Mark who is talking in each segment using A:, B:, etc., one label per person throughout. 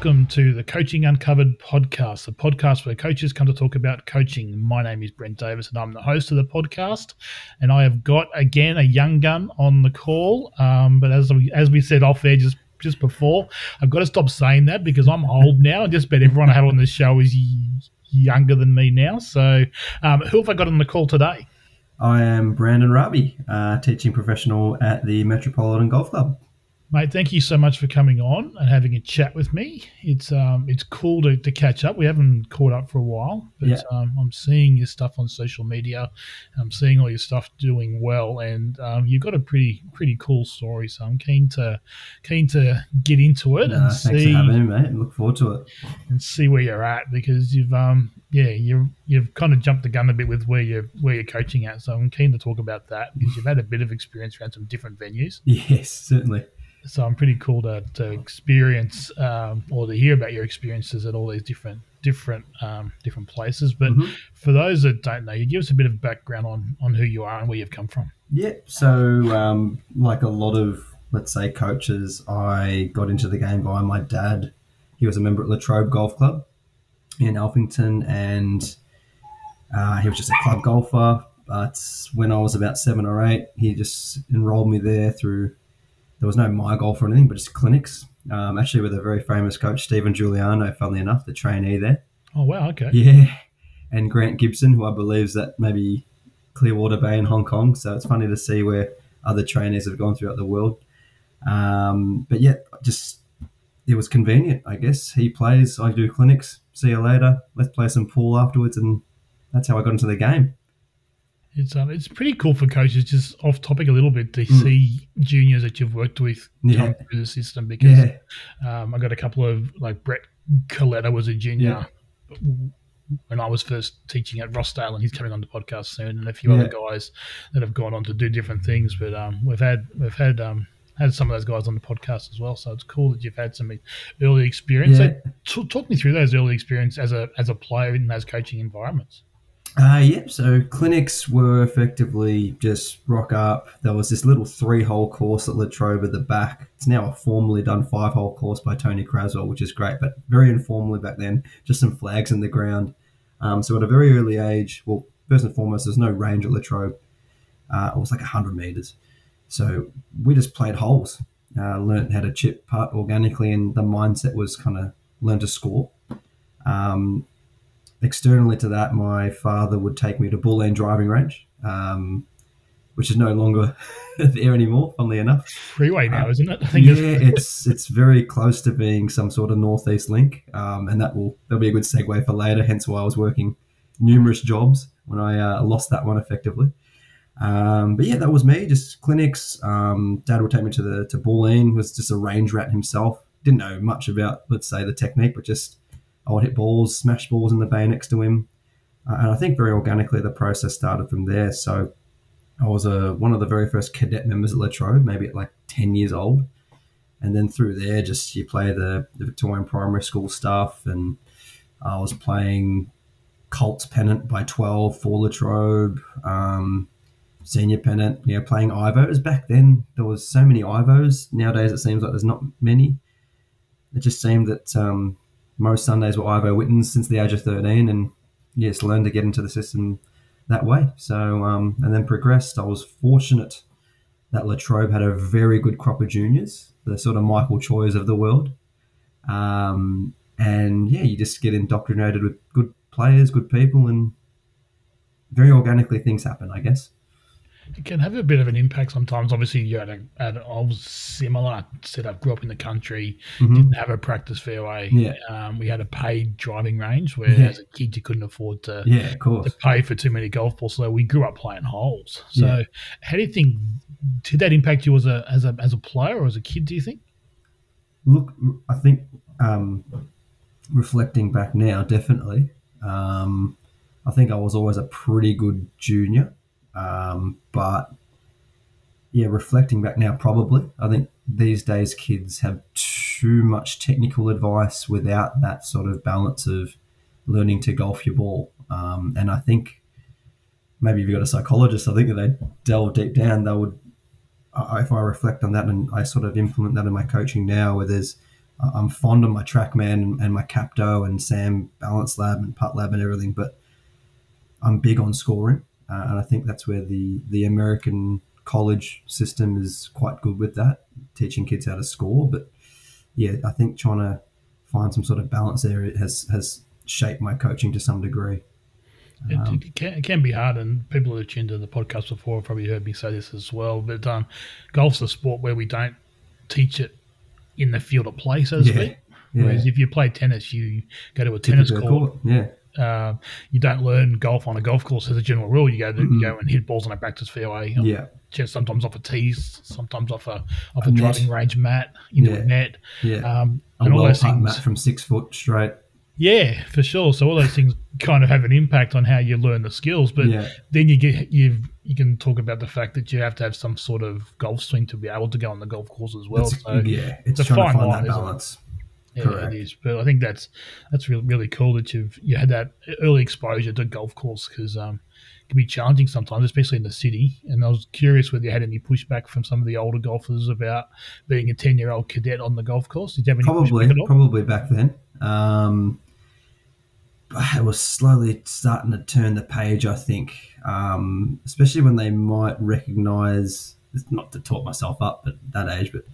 A: Welcome to the Coaching Uncovered podcast, the podcast where coaches come to talk about coaching. My name is Brent Davis, and I'm the host of the podcast. And I have got again a young gun on the call. Um, but as we, as we said off there just just before, I've got to stop saying that because I'm old now, and just about everyone I have on this show is younger than me now. So, um, who have I got on the call today?
B: I am Brandon Rave, uh, teaching professional at the Metropolitan Golf Club.
A: Mate, thank you so much for coming on and having a chat with me. It's um, it's cool to, to catch up. We haven't caught up for a while, but yeah. um, I'm seeing your stuff on social media. I'm seeing all your stuff doing well, and um, you've got a pretty pretty cool story. So I'm keen to keen to get into it
B: and thanks see. For having me, mate. Look forward to it
A: and see where you're at because you've um yeah you you've kind of jumped the gun a bit with where you're where you're coaching at. So I'm keen to talk about that because you've had a bit of experience around some different venues.
B: Yes, certainly
A: so I'm pretty cool to, to experience um, or to hear about your experiences at all these different different um, different places. But mm-hmm. for those that don't know, you give us a bit of background on on who you are and where you've come from.
B: Yeah, so um, like a lot of let's say coaches, I got into the game by my dad. He was a member at Latrobe Golf Club in Alphington, and uh, he was just a club golfer. But when I was about seven or eight, he just enrolled me there through there was no my golf or anything, but just clinics. Um, actually, with a very famous coach, Stephen Giuliano, funnily enough, the trainee there.
A: Oh wow, okay.
B: Yeah, and Grant Gibson, who I believe is at maybe Clearwater Bay in Hong Kong. So it's funny to see where other trainees have gone throughout the world. Um, but yeah, just it was convenient, I guess. He plays, I do clinics. See you later. Let's play some pool afterwards, and that's how I got into the game.
A: It's um, it's pretty cool for coaches. Just off topic a little bit to mm. see juniors that you've worked with yeah. come through the system because yeah. um, I got a couple of like Brett Coletta was a junior yeah. when I was first teaching at Rossdale, and he's coming on the podcast soon, and a few other guys that have gone on to do different things. But um, we've had we've had um, had some of those guys on the podcast as well. So it's cool that you've had some early experience. So, t- talk me through those early experience as a as a player in those coaching environments.
B: Uh, yep. So clinics were effectively just rock up. There was this little three-hole course at Latrobe at the back. It's now a formally done five-hole course by Tony Craswell, which is great, but very informally back then. Just some flags in the ground. Um, so at a very early age, well, first and foremost, there's no range at Latrobe. Uh, it was like 100 meters. So we just played holes, uh, learned how to chip putt organically, and the mindset was kind of learn to score. Um, externally to that, my father would take me to Bulleen driving range, um, which is no longer there anymore. Funnily enough,
A: freeway now, uh, isn't it?
B: yeah, it's it's very close to being some sort of northeast link, um, and that will that'll be a good segue for later. Hence why I was working numerous jobs when I uh, lost that one effectively. Um, but yeah, that was me. Just clinics. Um, Dad would take me to the to Bulleen. Was just a range rat himself. Didn't know much about, let's say, the technique, but just Would hit balls, smash balls in the bay next to him. Uh, and I think very organically the process started from there. So I was a, one of the very first cadet members at Latrobe, maybe at like 10 years old. And then through there, just you play the, the Victorian primary school stuff. And I was playing Colts pennant by 12 for Latrobe, um, senior pennant, you know, playing Ivos. Back then, there was so many Ivos. Nowadays, it seems like there's not many. It just seemed that um, most Sundays were Ivo Whittons since the age of 13 and yes, learned to get into the system that way. So, um, and then progressed. I was fortunate that Latrobe had a very good crop of juniors, the sort of Michael Choys of the world. Um, and yeah, you just get indoctrinated with good players, good people, and very organically things happen, I guess
A: it can have a bit of an impact sometimes. Obviously, you had a, had a I was similar setup. Grew up in the country, mm-hmm. didn't have a practice fairway.
B: Yeah.
A: Um, we had a paid driving range where, yeah. as a kid, you couldn't afford to
B: yeah,
A: to pay for too many golf balls. So we grew up playing holes. So, yeah. how do you think did that impact you as a as a as a player or as a kid? Do you think?
B: Look, I think um, reflecting back now, definitely. Um, I think I was always a pretty good junior. Um, but yeah, reflecting back now, probably I think these days kids have too much technical advice without that sort of balance of learning to golf your ball. Um, and I think maybe if you've got a psychologist, I think that they delve deep down, they would. If I reflect on that and I sort of implement that in my coaching now, where there's I'm fond of my TrackMan and my Capto and Sam Balance Lab and Putt Lab and everything, but I'm big on scoring, uh, and I think that's where the the American college system is quite good with that, teaching kids how to score. But yeah, I think trying to find some sort of balance there has has shaped my coaching to some degree.
A: Um, it, it, can, it, can, be hard, and people who tuned to the podcast before have probably heard me say this as well. But um, golf's a sport where we don't teach it in the field of play, so to yeah, speak. Yeah. Whereas if you play tennis, you go to a tennis court. court.
B: Yeah.
A: Uh, you don't learn golf on a golf course as a general rule. You go to, mm-hmm. you go and hit balls on a practice fairway.
B: Yeah.
A: Just sometimes off a tee, sometimes off a off a, a driving range mat into
B: yeah.
A: a net.
B: Yeah. Um, and all those things. mat from six foot straight.
A: Yeah, for sure. So all those things kind of have an impact on how you learn the skills. But yeah. then you get you you can talk about the fact that you have to have some sort of golf swing to be able to go on the golf course as well.
B: So yeah, it's, it's a fine line, balance.
A: Yeah, Correct. it is. But I think that's that's really really cool that you've you had that early exposure to golf course because um, it can be challenging sometimes, especially in the city. And I was curious whether you had any pushback from some of the older golfers about being a ten year old cadet on the golf course. Did you have any
B: probably probably back then? Um, it was slowly starting to turn the page. I think, um, especially when they might recognise not to talk myself up at that age, but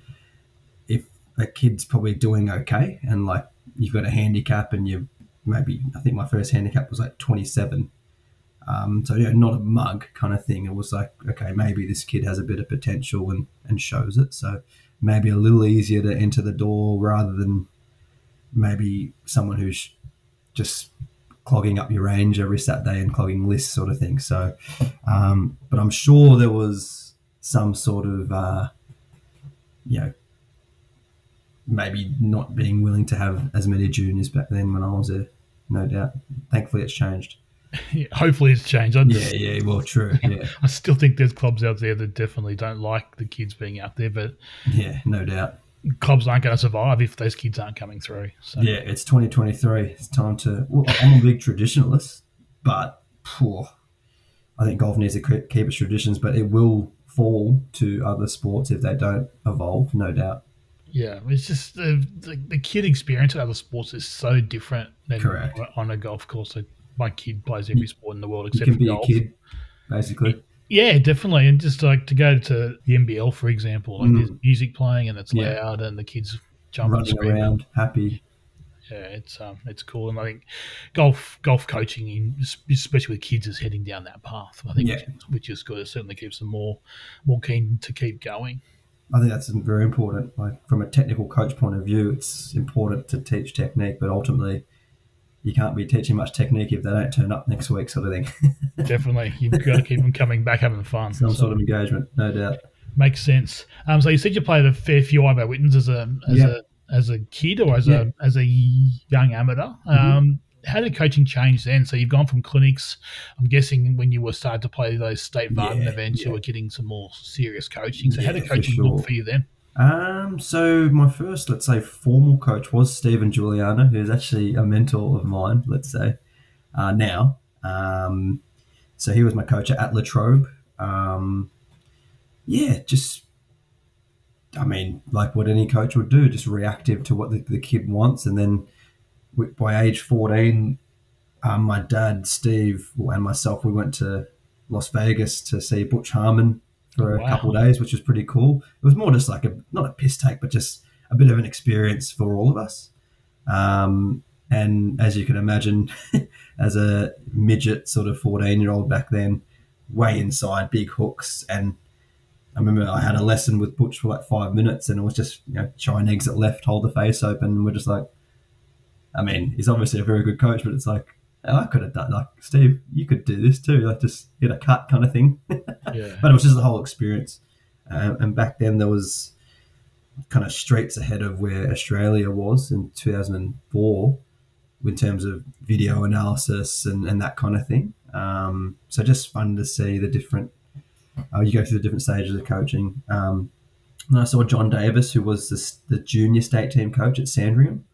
B: a kid's probably doing okay and like you've got a handicap and you maybe I think my first handicap was like 27. Um, so yeah, not a mug kind of thing. It was like, okay, maybe this kid has a bit of potential and, and shows it. So maybe a little easier to enter the door rather than maybe someone who's just clogging up your range every Saturday and clogging lists sort of thing. So, um, but I'm sure there was some sort of, uh, you know, maybe not being willing to have as many juniors back then when I was there. No doubt. Thankfully, it's changed.
A: Yeah, hopefully, it's changed.
B: yeah, yeah, well, true. Yeah,
A: I still think there's clubs out there that definitely don't like the kids being out there, but
B: yeah, no doubt.
A: Clubs aren't going to survive if those kids aren't coming through. So.
B: Yeah, it's 2023. It's time to. Well, I'm a big traditionalist, but poor. I think golf needs to keep its traditions, but it will fall to other sports if they don't evolve, no doubt.
A: Yeah, it's just the, the, the kid experience of other sports is so different than
B: Correct.
A: on a golf course. Like my kid plays every sport in the world except be
B: golf. a kid, basically.
A: Yeah, definitely. And just like to go to the NBL, for example, like mm. there's music playing and it's yeah. loud and the kids jumping
B: around, happy.
A: Yeah, it's um, it's cool, and I think golf golf coaching, especially with kids, is heading down that path. I think,
B: yeah.
A: which, which is good. It certainly keeps them more more keen to keep going.
B: I think that's very important. Like from a technical coach point of view, it's important to teach technique, but ultimately, you can't be teaching much technique if they don't turn up next week, sort of thing.
A: Definitely, you've got to keep them coming back, having fun.
B: Some so, sort of engagement, no doubt.
A: Makes sense. Um, so you said you played a fair few Ivo Whittons as a as a as a kid or as yeah. a as a young amateur. Mm-hmm. Um, how did coaching change then? So you've gone from clinics. I'm guessing when you were starting to play those state Varden yeah, events, yeah. you were getting some more serious coaching. So yeah, how did coaching sure. look for you then?
B: Um, so my first, let's say, formal coach was Stephen Juliana, who's actually a mentor of mine. Let's say uh, now. Um, so he was my coach at Latrobe. Um, yeah, just I mean, like what any coach would do, just reactive to what the, the kid wants, and then by age 14, um, my dad, Steve, and myself, we went to Las Vegas to see Butch Harmon for wow. a couple of days, which was pretty cool. It was more just like a, not a piss take, but just a bit of an experience for all of us. Um, and as you can imagine, as a midget, sort of 14 year old back then, way inside, big hooks. And I remember I had a lesson with Butch for like five minutes and it was just, you know, try and exit left, hold the face open. And we're just like, I mean, he's obviously a very good coach, but it's like, oh, I could have done like Steve, you could do this too, like just get a cut kind of thing.
A: Yeah.
B: but it was just the whole experience. Um, and back then there was kind of streets ahead of where Australia was in 2004 in terms of video analysis and, and that kind of thing. Um, so just fun to see the different, uh, you go through the different stages of coaching. Um, and I saw John Davis, who was the, the junior state team coach at Sandringham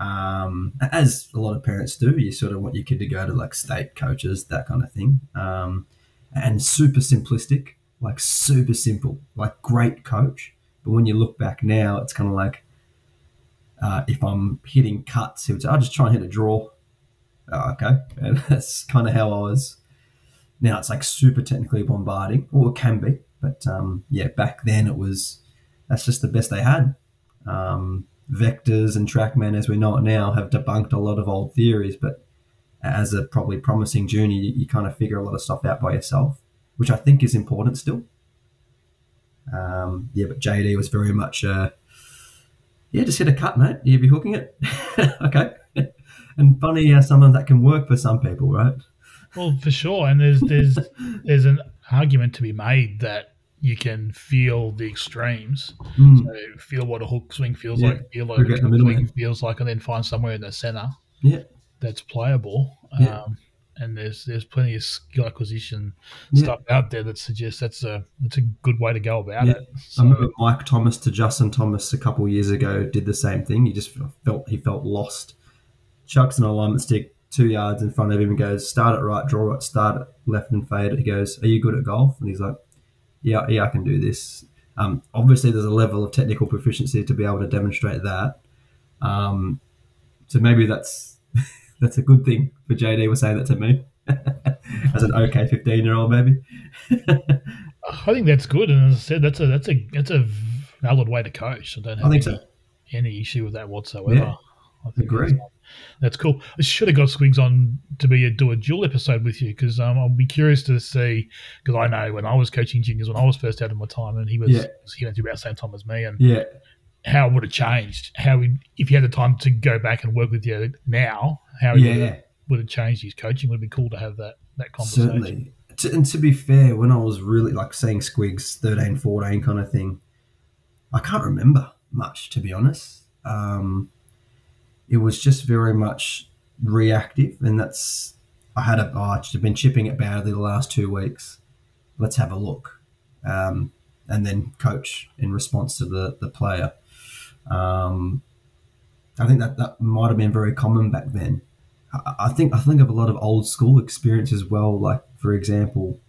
B: um, as a lot of parents do, you sort of want your kid to go to like state coaches, that kind of thing. Um, and super simplistic, like super simple, like great coach. But when you look back now, it's kind of like, Uh, if I'm hitting cuts, he would say, "I'll just try and hit a draw." Oh, okay, and that's kind of how I was. Now it's like super technically bombarding, or it can be, but um, yeah, back then it was. That's just the best they had. Um, vectors and TrackMan, as we know it now, have debunked a lot of old theories, but as a probably promising junior, you, you kind of figure a lot of stuff out by yourself, which I think is important still. Um, yeah, but JD was very much, uh, yeah, just hit a cut, mate. You'd be hooking it. okay. and funny how some of that can work for some people, right?
A: Well, for sure. And there's there's there's an argument to be made that you can feel the extremes. Mm. So feel what a hook swing feels yeah. like, feel what a swing feels like, and then find somewhere in the center.
B: Yeah.
A: That's playable. Yeah. Um, and there's there's plenty of skill acquisition yeah. stuff out there that suggests that's a that's a good way to go about yeah. it.
B: So, I remember Mike Thomas to Justin Thomas a couple years ago did the same thing. He just felt he felt lost. Chucks an alignment stick two yards in front of him and goes, "Start it right, draw it, start it left and fade it." He goes, "Are you good at golf?" And he's like, "Yeah, yeah, I can do this." Um, obviously, there's a level of technical proficiency to be able to demonstrate that. Um, so maybe that's that's a good thing for JD was saying that to me as an okay 15 year old maybe
A: I think that's good and as I said that's a that's a that's a valid way to coach I don't have I think any, so. any issue with that whatsoever yeah,
B: I think agree
A: that's, that's, cool I should have got Squigs on to be a do a dual episode with you because um, I'll be curious to see because I know when I was coaching juniors when I was first out of my time and he was yeah. he went through about the same time as me and
B: yeah
A: how it would have changed. How if you had the time to go back and work with you now, how yeah. would, have, would have changed his coaching? Would be cool to have that that conversation. Certainly.
B: To, and to be fair, when I was really like saying Squigs 13, 14 kind of thing, I can't remember much to be honest. Um, it was just very much reactive, and that's I had a oh, I've been chipping it badly the last two weeks. Let's have a look, um, and then coach in response to the the player. Um, I think that that might have been very common back then. I, I think I think of a lot of old school experience as well. Like for example,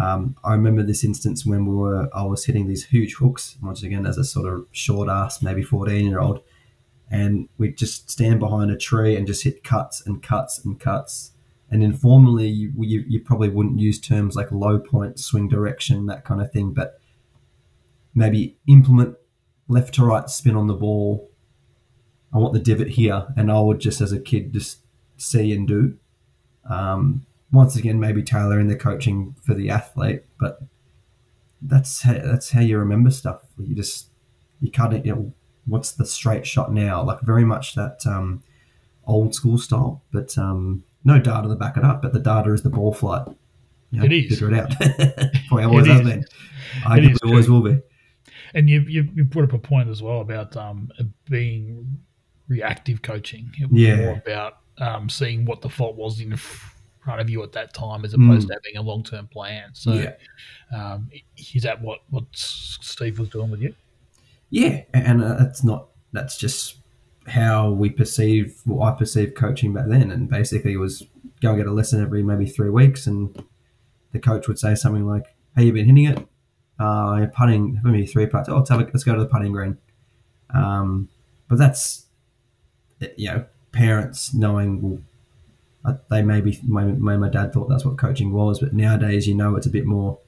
B: um, I remember this instance when we were I was hitting these huge hooks once again as a sort of short ass maybe fourteen year old, and we'd just stand behind a tree and just hit cuts and cuts and cuts. And informally, you, you, you probably wouldn't use terms like low point, swing direction, that kind of thing, but maybe implement left to right spin on the ball. I want the divot here, and I would just as a kid just see and do. Um, once again, maybe tailoring the coaching for the athlete, but that's how, that's how you remember stuff. You just you cut it. You know, what's the straight shot now? Like very much that um, old school style, but um, no data to back it up. But the data is the ball flight.
A: You know, it is.
B: Figure it out. Always has been. I it always will be
A: and you, you, you brought up a point as well about um, being reactive coaching. It was yeah. more about um, seeing what the fault was in front of you at that time, as opposed mm. to having a long term plan. So, yeah. um, is that what what Steve was doing with you?
B: Yeah, and uh, that's not that's just how we perceive what I perceived coaching back then, and basically it was go and get a lesson every maybe three weeks, and the coach would say something like, "Hey, you been hitting it? uh, putting maybe three putts. Oh, let's have a, let's go to the putting green. Um, but that's you know parents knowing well, uh, they maybe my, my, my dad thought that's what coaching was, but nowadays you know it's a bit more.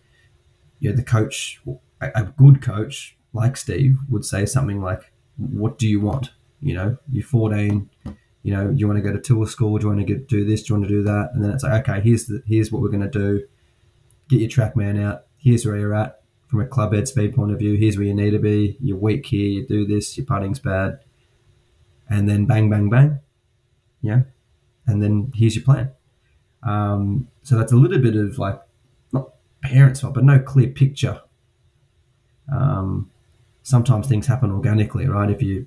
B: You know, the coach, a, a good coach like Steve would say something like, "What do you want? You know, you're 14. You know, you want to go to tour school? Do you want to get, do this? Do you want to do that?" And then it's like, "Okay, here's the, here's what we're going to do. Get your TrackMan out. Here's where you're at from a club head speed point of view, here's where you need to be. You're weak here. You do this. Your putting's bad, and then bang, bang, bang. Yeah, and then here's your plan. Um, so that's a little bit of like not parents' fault, but no clear picture. Um, sometimes things happen organically, right? If you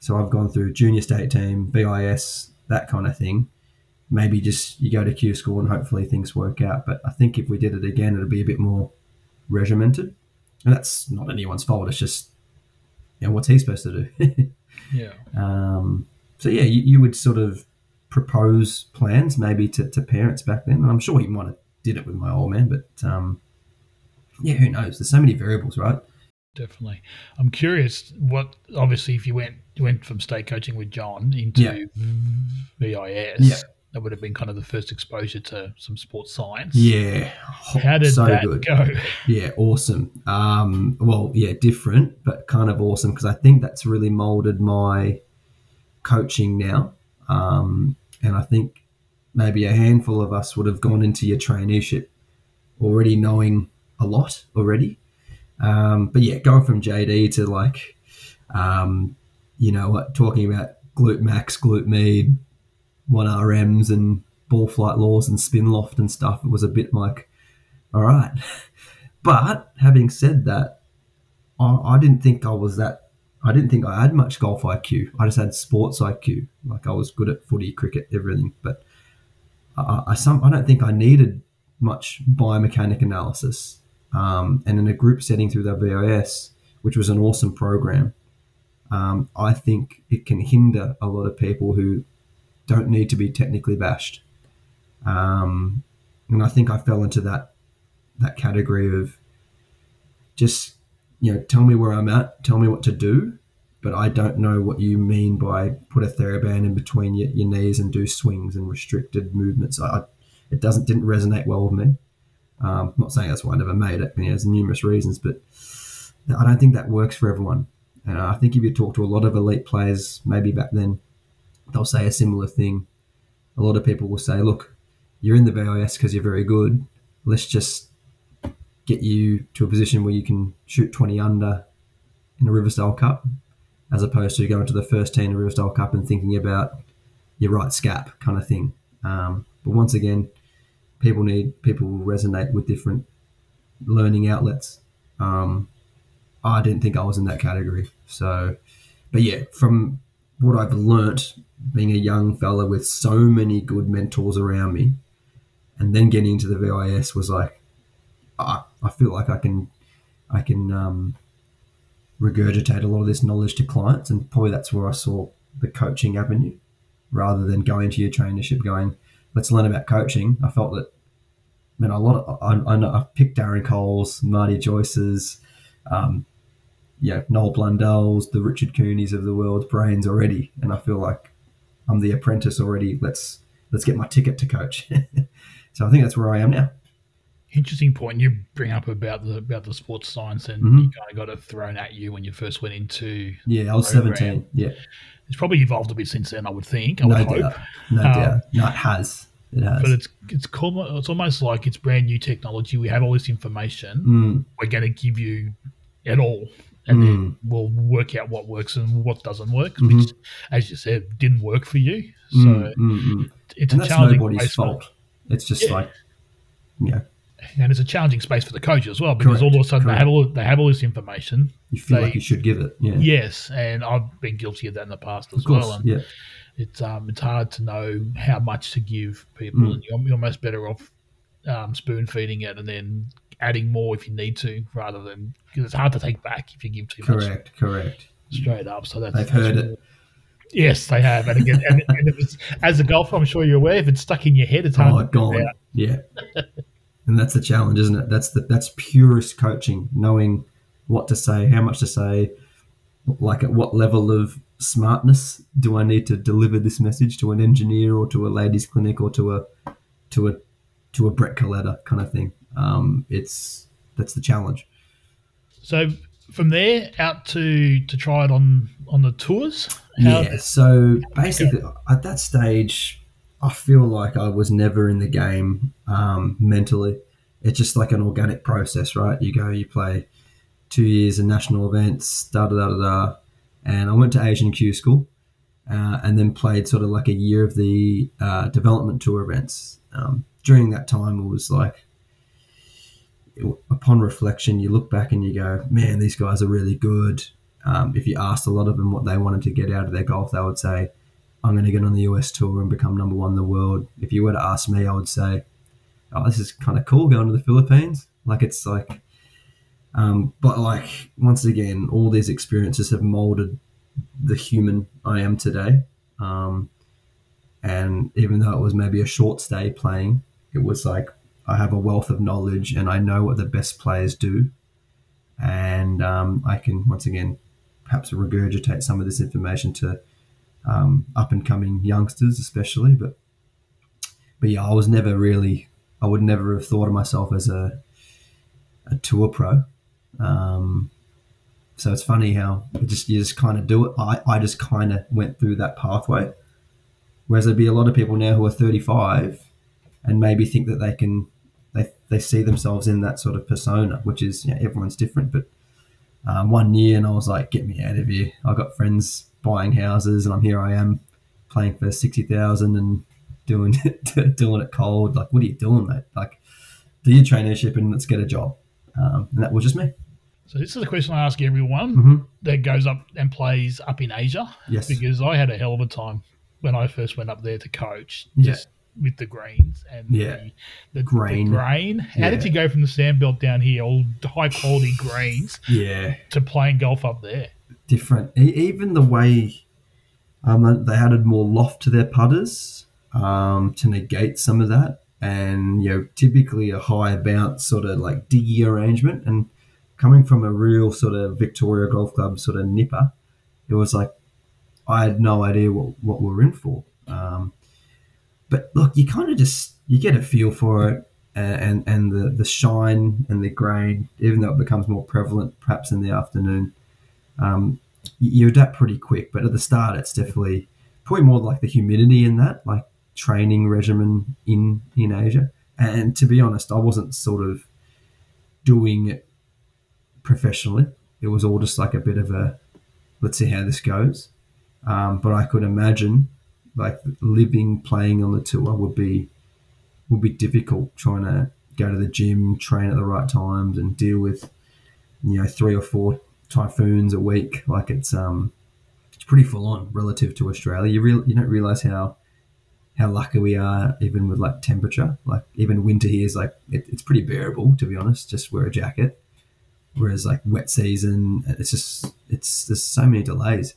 B: so I've gone through junior state team, VIS, that kind of thing. Maybe just you go to Q school and hopefully things work out. But I think if we did it again, it'd be a bit more regimented. And that's not anyone's fault. It's just, you know, what's he supposed to
A: do? yeah.
B: Um, so, yeah, you, you, would sort of propose plans maybe to, to parents back then. And I'm sure he might have did it with my old man, but um, yeah, who knows? There's so many variables, right?
A: Definitely. I'm curious what obviously if you went you went from state coaching with John into
B: Yeah.
A: VIS,
B: Yeah.
A: that would have been kind of the first exposure to some sports science.
B: Yeah.
A: How did
B: so
A: that
B: good.
A: go?
B: Yeah, awesome. Um, well, yeah, different, but kind of awesome because I think that's really molded my coaching now. Um, and I think maybe a handful of us would have gone into your traineeship already knowing a lot already. Um, but yeah, going from JD to like, um, you know, what, talking about glute max, glute med, one RMs and ball flight laws and spin loft and stuff, it was a bit like, all right. But having said that, I, I didn't think I was that. I didn't think I had much golf IQ. I just had sports IQ. Like I was good at footy, cricket, everything. But I, I some I don't think I needed much biomechanic analysis. Um, and in a group setting through the VIS, which was an awesome program, um, I think it can hinder a lot of people who don't need to be technically bashed. Um, and I think I fell into that that category of just you know tell me where I'm at, tell me what to do, but I don't know what you mean by put a TheraBand in between your, your knees and do swings and restricted movements. I, it doesn't didn't resonate well with me. Um, not saying that's why I never made it. I mean, there's numerous reasons, but I don't think that works for everyone. And I think if you talk to a lot of elite players, maybe back then, they'll say a similar thing. A lot of people will say, "Look, you're in the VIS because you're very good. Let's just get you to a position where you can shoot 20 under in a Riversdale Cup, as opposed to going to the first team in Riversdale Cup and thinking about your right scap kind of thing. Um, but once again, people need people will resonate with different learning outlets. Um, I didn't think I was in that category. So, but yeah, from what I've learnt being a young fella with so many good mentors around me, and then getting into the VIS was like, I, I feel like I can, I can um, regurgitate a lot of this knowledge to clients, and probably that's where I saw the coaching avenue, rather than going to your traineeship going, let's learn about coaching. I felt that, man, a lot of I, I know I've picked Darren Coles, Marty Joyce's, um, yeah, Noel Blundell's, the Richard Coonies of the world, brains already, and I feel like I'm the apprentice already. Let's let's get my ticket to coach. so I think that's where I am now.
A: Interesting point you bring up about the about the sports science, and
B: Mhm.
A: you kind of got it thrown at you when you first went into.
B: Yeah, I was
A: Program.
B: 17. Yeah,
A: It's probably evolved a bit since then, I would think. I
B: no
A: would hope.
B: no
A: Um,
B: doubt. No, it has. It has.
A: But it's it's cool, it's almost like it's brand new technology. We have all this information.
B: Mm,
A: We're going to give you it all, and then
B: mm,
A: we'll work out what works and what doesn't work.
B: Mhm.
A: Which, as you said, didn't work for you. So
B: mm, mm, mm.
A: it's
B: And
A: a
B: that's
A: challenging
B: nobody's fault. It's just
A: Yeah.
B: like, yeah,
A: and it's a challenging space for the coach as well because all of a sudden they have all they have all this information.
B: you feel
A: They-
B: like you should give it. Yeah,
A: Yes, and I've been guilty of that in the past as
B: course.
A: well. And
B: yeah,
A: it's um it's hard to know how much to give people,
B: Mm.
A: and you're, you're almost better off um, spoon feeding it and then adding more if you need to, rather than because it's hard to take back if you give too much
B: correct, correct.
A: straight up. So that's
B: They've heard it.
A: Yes, they have, and again, and, and as a golfer, I'm sure you're aware, if it's stuck in your head, it's hard
B: Oh,
A: to get out.
B: Yeah, and that's the challenge, isn't it? That's the that's purest coaching, knowing what to say, how much to say, like at what level of smartness do I need to deliver this message to an engineer or to a ladies' clinic or to a to a to a Brett Coletta kind of thing. Um, it's that's the challenge.
A: So from there out to to try it on on the tours. How-
B: Yeah. So basically, at that stage, I feel like I was never in the game um, mentally. It's just like an organic process, right? You go, you play two years in national events, da da da da. And I went to Asian Q school uh, and then played sort of like a year of the uh, development tour events. Um, during that time, it was like, upon reflection, you look back and you go, man, these guys are really good. Um, if you asked a lot of them what they wanted to get out of their golf, they would say, I'm going to get on the US tour and become number one in the world. If you were to ask me, I would say, oh, this is kind of cool going to the Philippines. Like, it's like, um, but like, once again, all these experiences have molded the human I am today. Um, and even though it was maybe a short stay playing, it was like, I have a wealth of knowledge and I know what the best players do. and um, I can once again perhaps regurgitate some of this information to um, up and coming youngsters, especially. But but yeah, I was never really, I would never have thought of myself as a a tour pro. Um, so it's funny how it just you just kind of do it. I, I just kind of went through that pathway. Whereas there'd be a lot of people now who are 35 and maybe think that they can they, they see themselves in that sort of persona, which is you know, everyone's different. But um, one year, and I was like, "Get me out of here!" I got friends buying houses, and I'm here. I am playing for sixty thousand and doing it, doing it cold. Like, what are you doing, mate? Like, do your traineeship and let's get a job. Um, and that was just me.
A: So this is a question I ask everyone
B: mm-hmm.
A: that goes up and plays up in Asia.
B: Yes.
A: Because I had a hell of a time when I first went up there to coach.
B: Yeah.
A: Just with the greens and
B: Yeah.
A: the, the
B: Grain.
A: The grain. How
B: Yeah.
A: did you go from the sandbelt down here, all high quality greens,
B: Yeah.
A: to playing golf up there?
B: Different. Even the way um, they added more loft to their putters um, to negate some of that, and you know, typically a high bounce sort of like diggy arrangement. And coming from a real sort of Victoria Golf Club sort of nipper, it was like I had no idea what what we're in for. Um, but look, you kind of just you get a feel for it. And, and the, the shine and the grain, even though it becomes more prevalent perhaps in the afternoon, um, you adapt pretty quick. But at the start, it's definitely probably more like the humidity in that, like training regimen in in Asia. And to be honest, I wasn't sort of doing it professionally. It was all just like a bit of a let's see how this goes. Um, but I could imagine like living playing on the tour would be would be difficult trying to go to the gym, train at the right times, and deal with you know three or four typhoons a week. Like it's um it's pretty full on relative to Australia. You real you don't realize how how lucky we are even with like temperature. Like even winter here is like it, it's pretty bearable to be honest. Just wear a jacket. Whereas like wet season, it's just it's there's so many delays.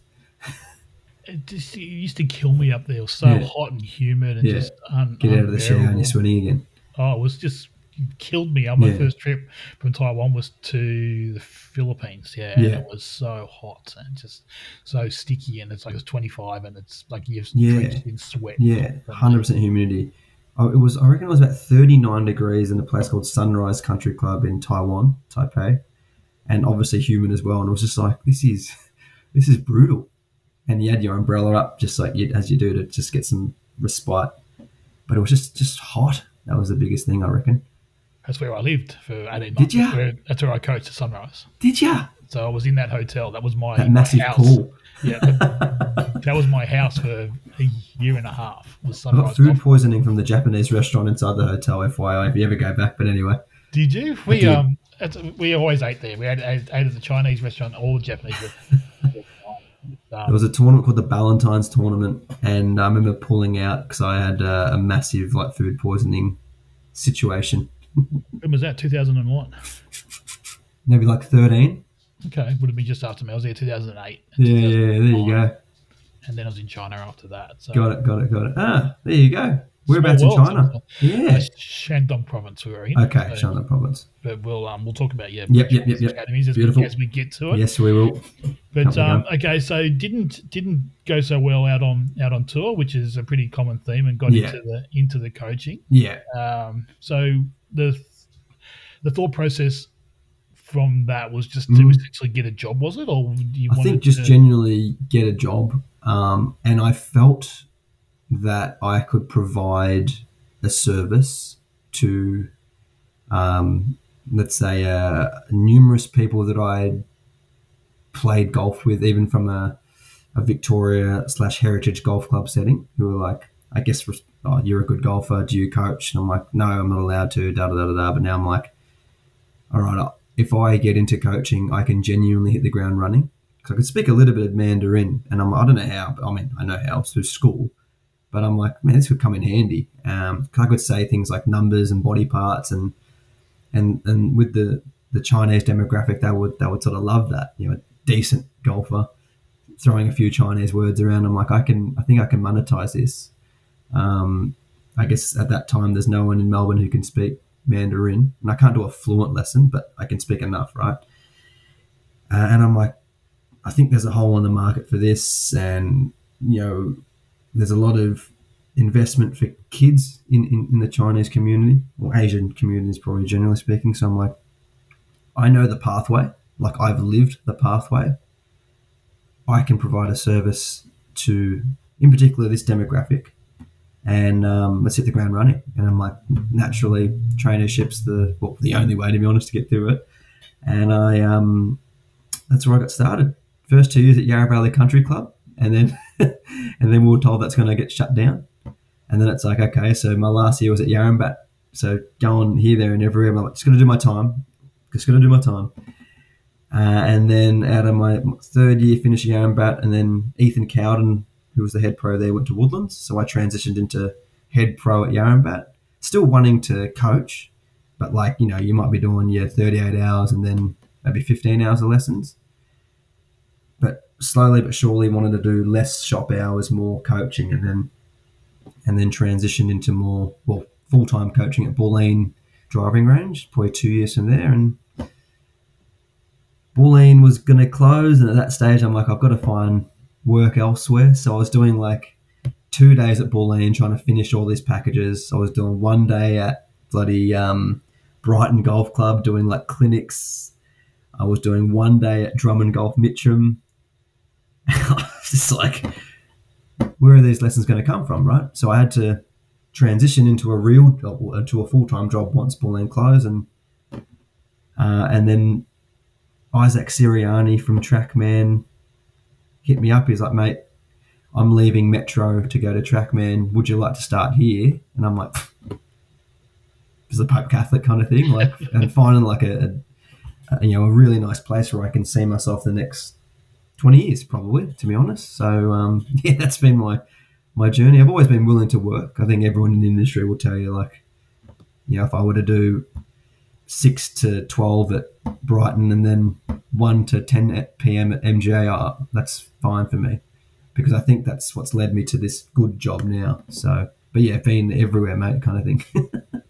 A: It just it used to kill me up there. It was so
B: Yeah.
A: hot and humid and
B: Yeah.
A: just un-
B: Get out of the shower and you're swimming again.
A: Oh, it was just killed me. On my
B: Yeah.
A: first trip from Taiwan was to the Philippines. Yeah, and
B: Yeah.
A: it was so hot and just so sticky, and it's like it's twenty five, and it's like you're
B: Yeah.
A: drenched in sweat.
B: Yeah,
A: uh,
B: hundred percent humidity. Oh, it was. I reckon it was about thirty nine degrees in a place called Sunrise Country Club in Taiwan, Taipei, and obviously humid as well. And it was just like this is this is brutal. And you had your umbrella up just like you, as you do to just get some respite. But it was just just hot. That was the biggest thing I reckon.
A: That's where I lived for eighteen
B: Did
A: months.
B: ya?
A: That's where, that's where I coached at Sunrise.
B: Did ya?
A: So I was in that hotel. That was my
B: That massive
A: house.
B: pool.
A: Yeah, that, that was my house for a year and a half. Was
B: I got food
A: Golf.
B: poisoning from the Japanese restaurant inside the hotel. FYI, if you ever go back. But anyway,
A: Did you? We
B: did.
A: um, it's, we always ate there. We had ate, ate at the Chinese restaurant or the Japanese restaurant.
B: There
A: Um,
B: was a tournament called the Ballantine's tournament, and I remember pulling out because I had uh, a massive like food poisoning situation.
A: When was that? Two thousand and one.
B: Maybe like thirteen.
A: Okay, would have been just after me. I was there two thousand and eight.
B: Yeah, yeah, there you go.
A: And then I was in China after that. So
B: Got it, got it, got it. Ah, there you go. Whereabouts in China?
A: Uh,
B: Yeah.
A: Shandong province we were in.
B: Okay,
A: So-
B: Shandong province.
A: But we'll um we'll talk about yeah.
B: Yep, yep, yep, yep.
A: Academies as we, as we get to it.
B: Yes, we will.
A: But um, okay, so didn't didn't go so well out on out on tour, which is a pretty common theme, and got
B: Yeah.
A: into the into the coaching.
B: Yeah.
A: Um, so the the thought process from that was just to
B: Mm.
A: essentially get a job, was it, or you
B: I think just
A: to,
B: genuinely get a job, um, and I felt that I could provide a service to, um, let's say, uh, numerous people that I played golf with, even from a, a Victoria slash Heritage Golf Club setting, who were like, I guess, res- oh, you're a good golfer. Do you coach? And I'm like, no, I'm not allowed to. Da da da da. But now I'm like, all right, if I get into coaching, I can genuinely hit the ground running. Because I could speak a little bit of Mandarin, and I'm I don't know how. But I mean, I know how through school, but I'm like, man, this would come in handy. Um, I could say things like numbers and body parts, and and and with the the Chinese demographic, they would they would sort of love that. You know, a decent golfer throwing a few Chinese words around. I'm like, I can, I think I can monetize this. Um, I guess at that time, there's no one in Melbourne who can speak Mandarin, and I can't do a fluent lesson, but I can speak enough, right? uh, and I'm like, I think there's a hole in the market for this, and you know, there's a lot of investment for kids in, in, in the Chinese community or Asian communities, probably generally speaking. So I'm like, I know the pathway, like I've lived the pathway. I can provide a service to, in particular, this demographic, and um, let's hit the ground running. And I'm like, naturally, traineeship's the well, the only way to be honest to get through it. And I, um, that's where I got started. First two years at Yarra Valley Country Club, and then, and then we were told that's going to get shut down. And then it's like, okay, so my last year was at Yarrambat. So going here, there, and everywhere. I'm like, just going to do my time. Just going to do my time. Uh, and then out of my third year, finished Yarrambat, and then Ethan Cowden, who was the head pro there, went to Woodlands. So I transitioned into head pro at Yarrambat. Still wanting to coach, but like, you know, you might be doing your 38 hours and then maybe 15 hours of lessons. But slowly but surely wanted to do less shop hours, more coaching, and then and then transitioned into more well full time coaching at Bulleen driving range. Probably two years from there, and Bulleen was going to close, and at that stage, I'm like, I've got to find work elsewhere. So I was doing like two days at Bulleen trying to finish all these packages. I was doing one day at bloody um, Brighton Golf Club doing like clinics. I was doing one day at Drummond Golf Mitcham. just like where are these lessons going to come from, right? So I had to transition into a real job, to a full time job once Bulleen closed, and uh, and then Isaac Siriani from Trackman hit me up. He's like, mate, I'm leaving Metro to go to Trackman. Would you like to start here? And I'm like, it's a Pope Catholic kind of thing, like, and finding like a, a, you know a really nice place where I can see myself the next 20 years probably to be honest so um, yeah that's been my my journey i've always been willing to work i think everyone in the industry will tell you like you know if i were to do 6 to 12 at brighton and then 1 to 10 p.m at mja that's fine for me because i think that's what's led me to this good job now so but yeah being everywhere mate kind of thing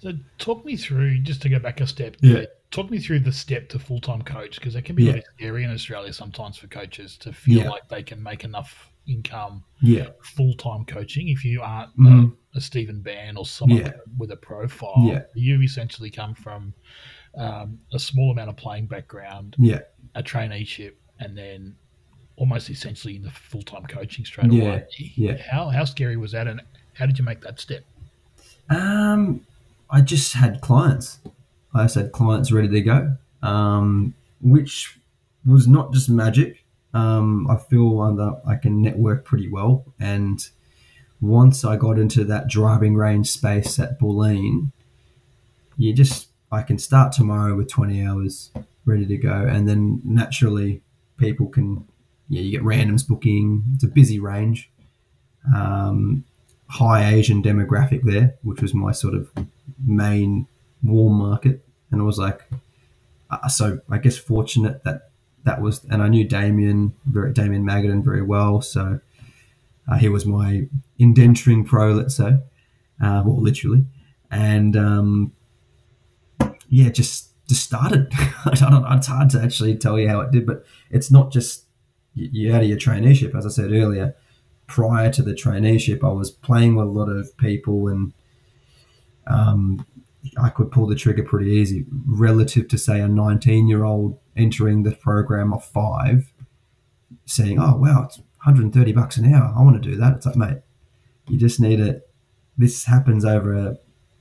A: so talk me through just to go back a step
B: yeah
A: talk me through the step to full time coach because it can be
B: Yeah.
A: really scary in Australia sometimes for coaches to feel
B: Yeah.
A: like they can make enough income
B: yeah
A: full time coaching if you aren't
B: Mhm.
A: A, Stephen Bann or someone
B: Yeah.
A: with, a, profile.
B: Yeah.
A: You've essentially come from um, a small amount of playing background,
B: yeah
A: a traineeship, and then almost essentially in the full time coaching straight
B: Yeah.
A: away.
B: Yeah.
A: How how scary was that, and how did you make that step?
B: Um, I just had clients. I just had clients ready to go, um, which was not just magic. Um, I feel that I can network pretty well, and once I got into that driving range space at Bulleen, you just I can start tomorrow with twenty hours ready to go, and then naturally people can yeah you get randoms booking. It's a busy range. Um, high Asian demographic there, which was my sort of main warm market. And I was like, uh, so I guess fortunate that that was, and I knew Damien, very, Damien Magadan very well. So uh, he was my indenturing pro, let's say, uh, well, literally. And um, yeah, just just started. I don't, it's hard to actually tell you how it did, but it's not just you out of your traineeship, as I said earlier prior to the traineeship, I was playing with a lot of people and um, I could pull the trigger pretty easy relative to, say, a 19 year old entering the program of five, saying, oh, wow, it's 130 bucks an hour. I want to do that. It's like, mate, you just need it. This happens over a,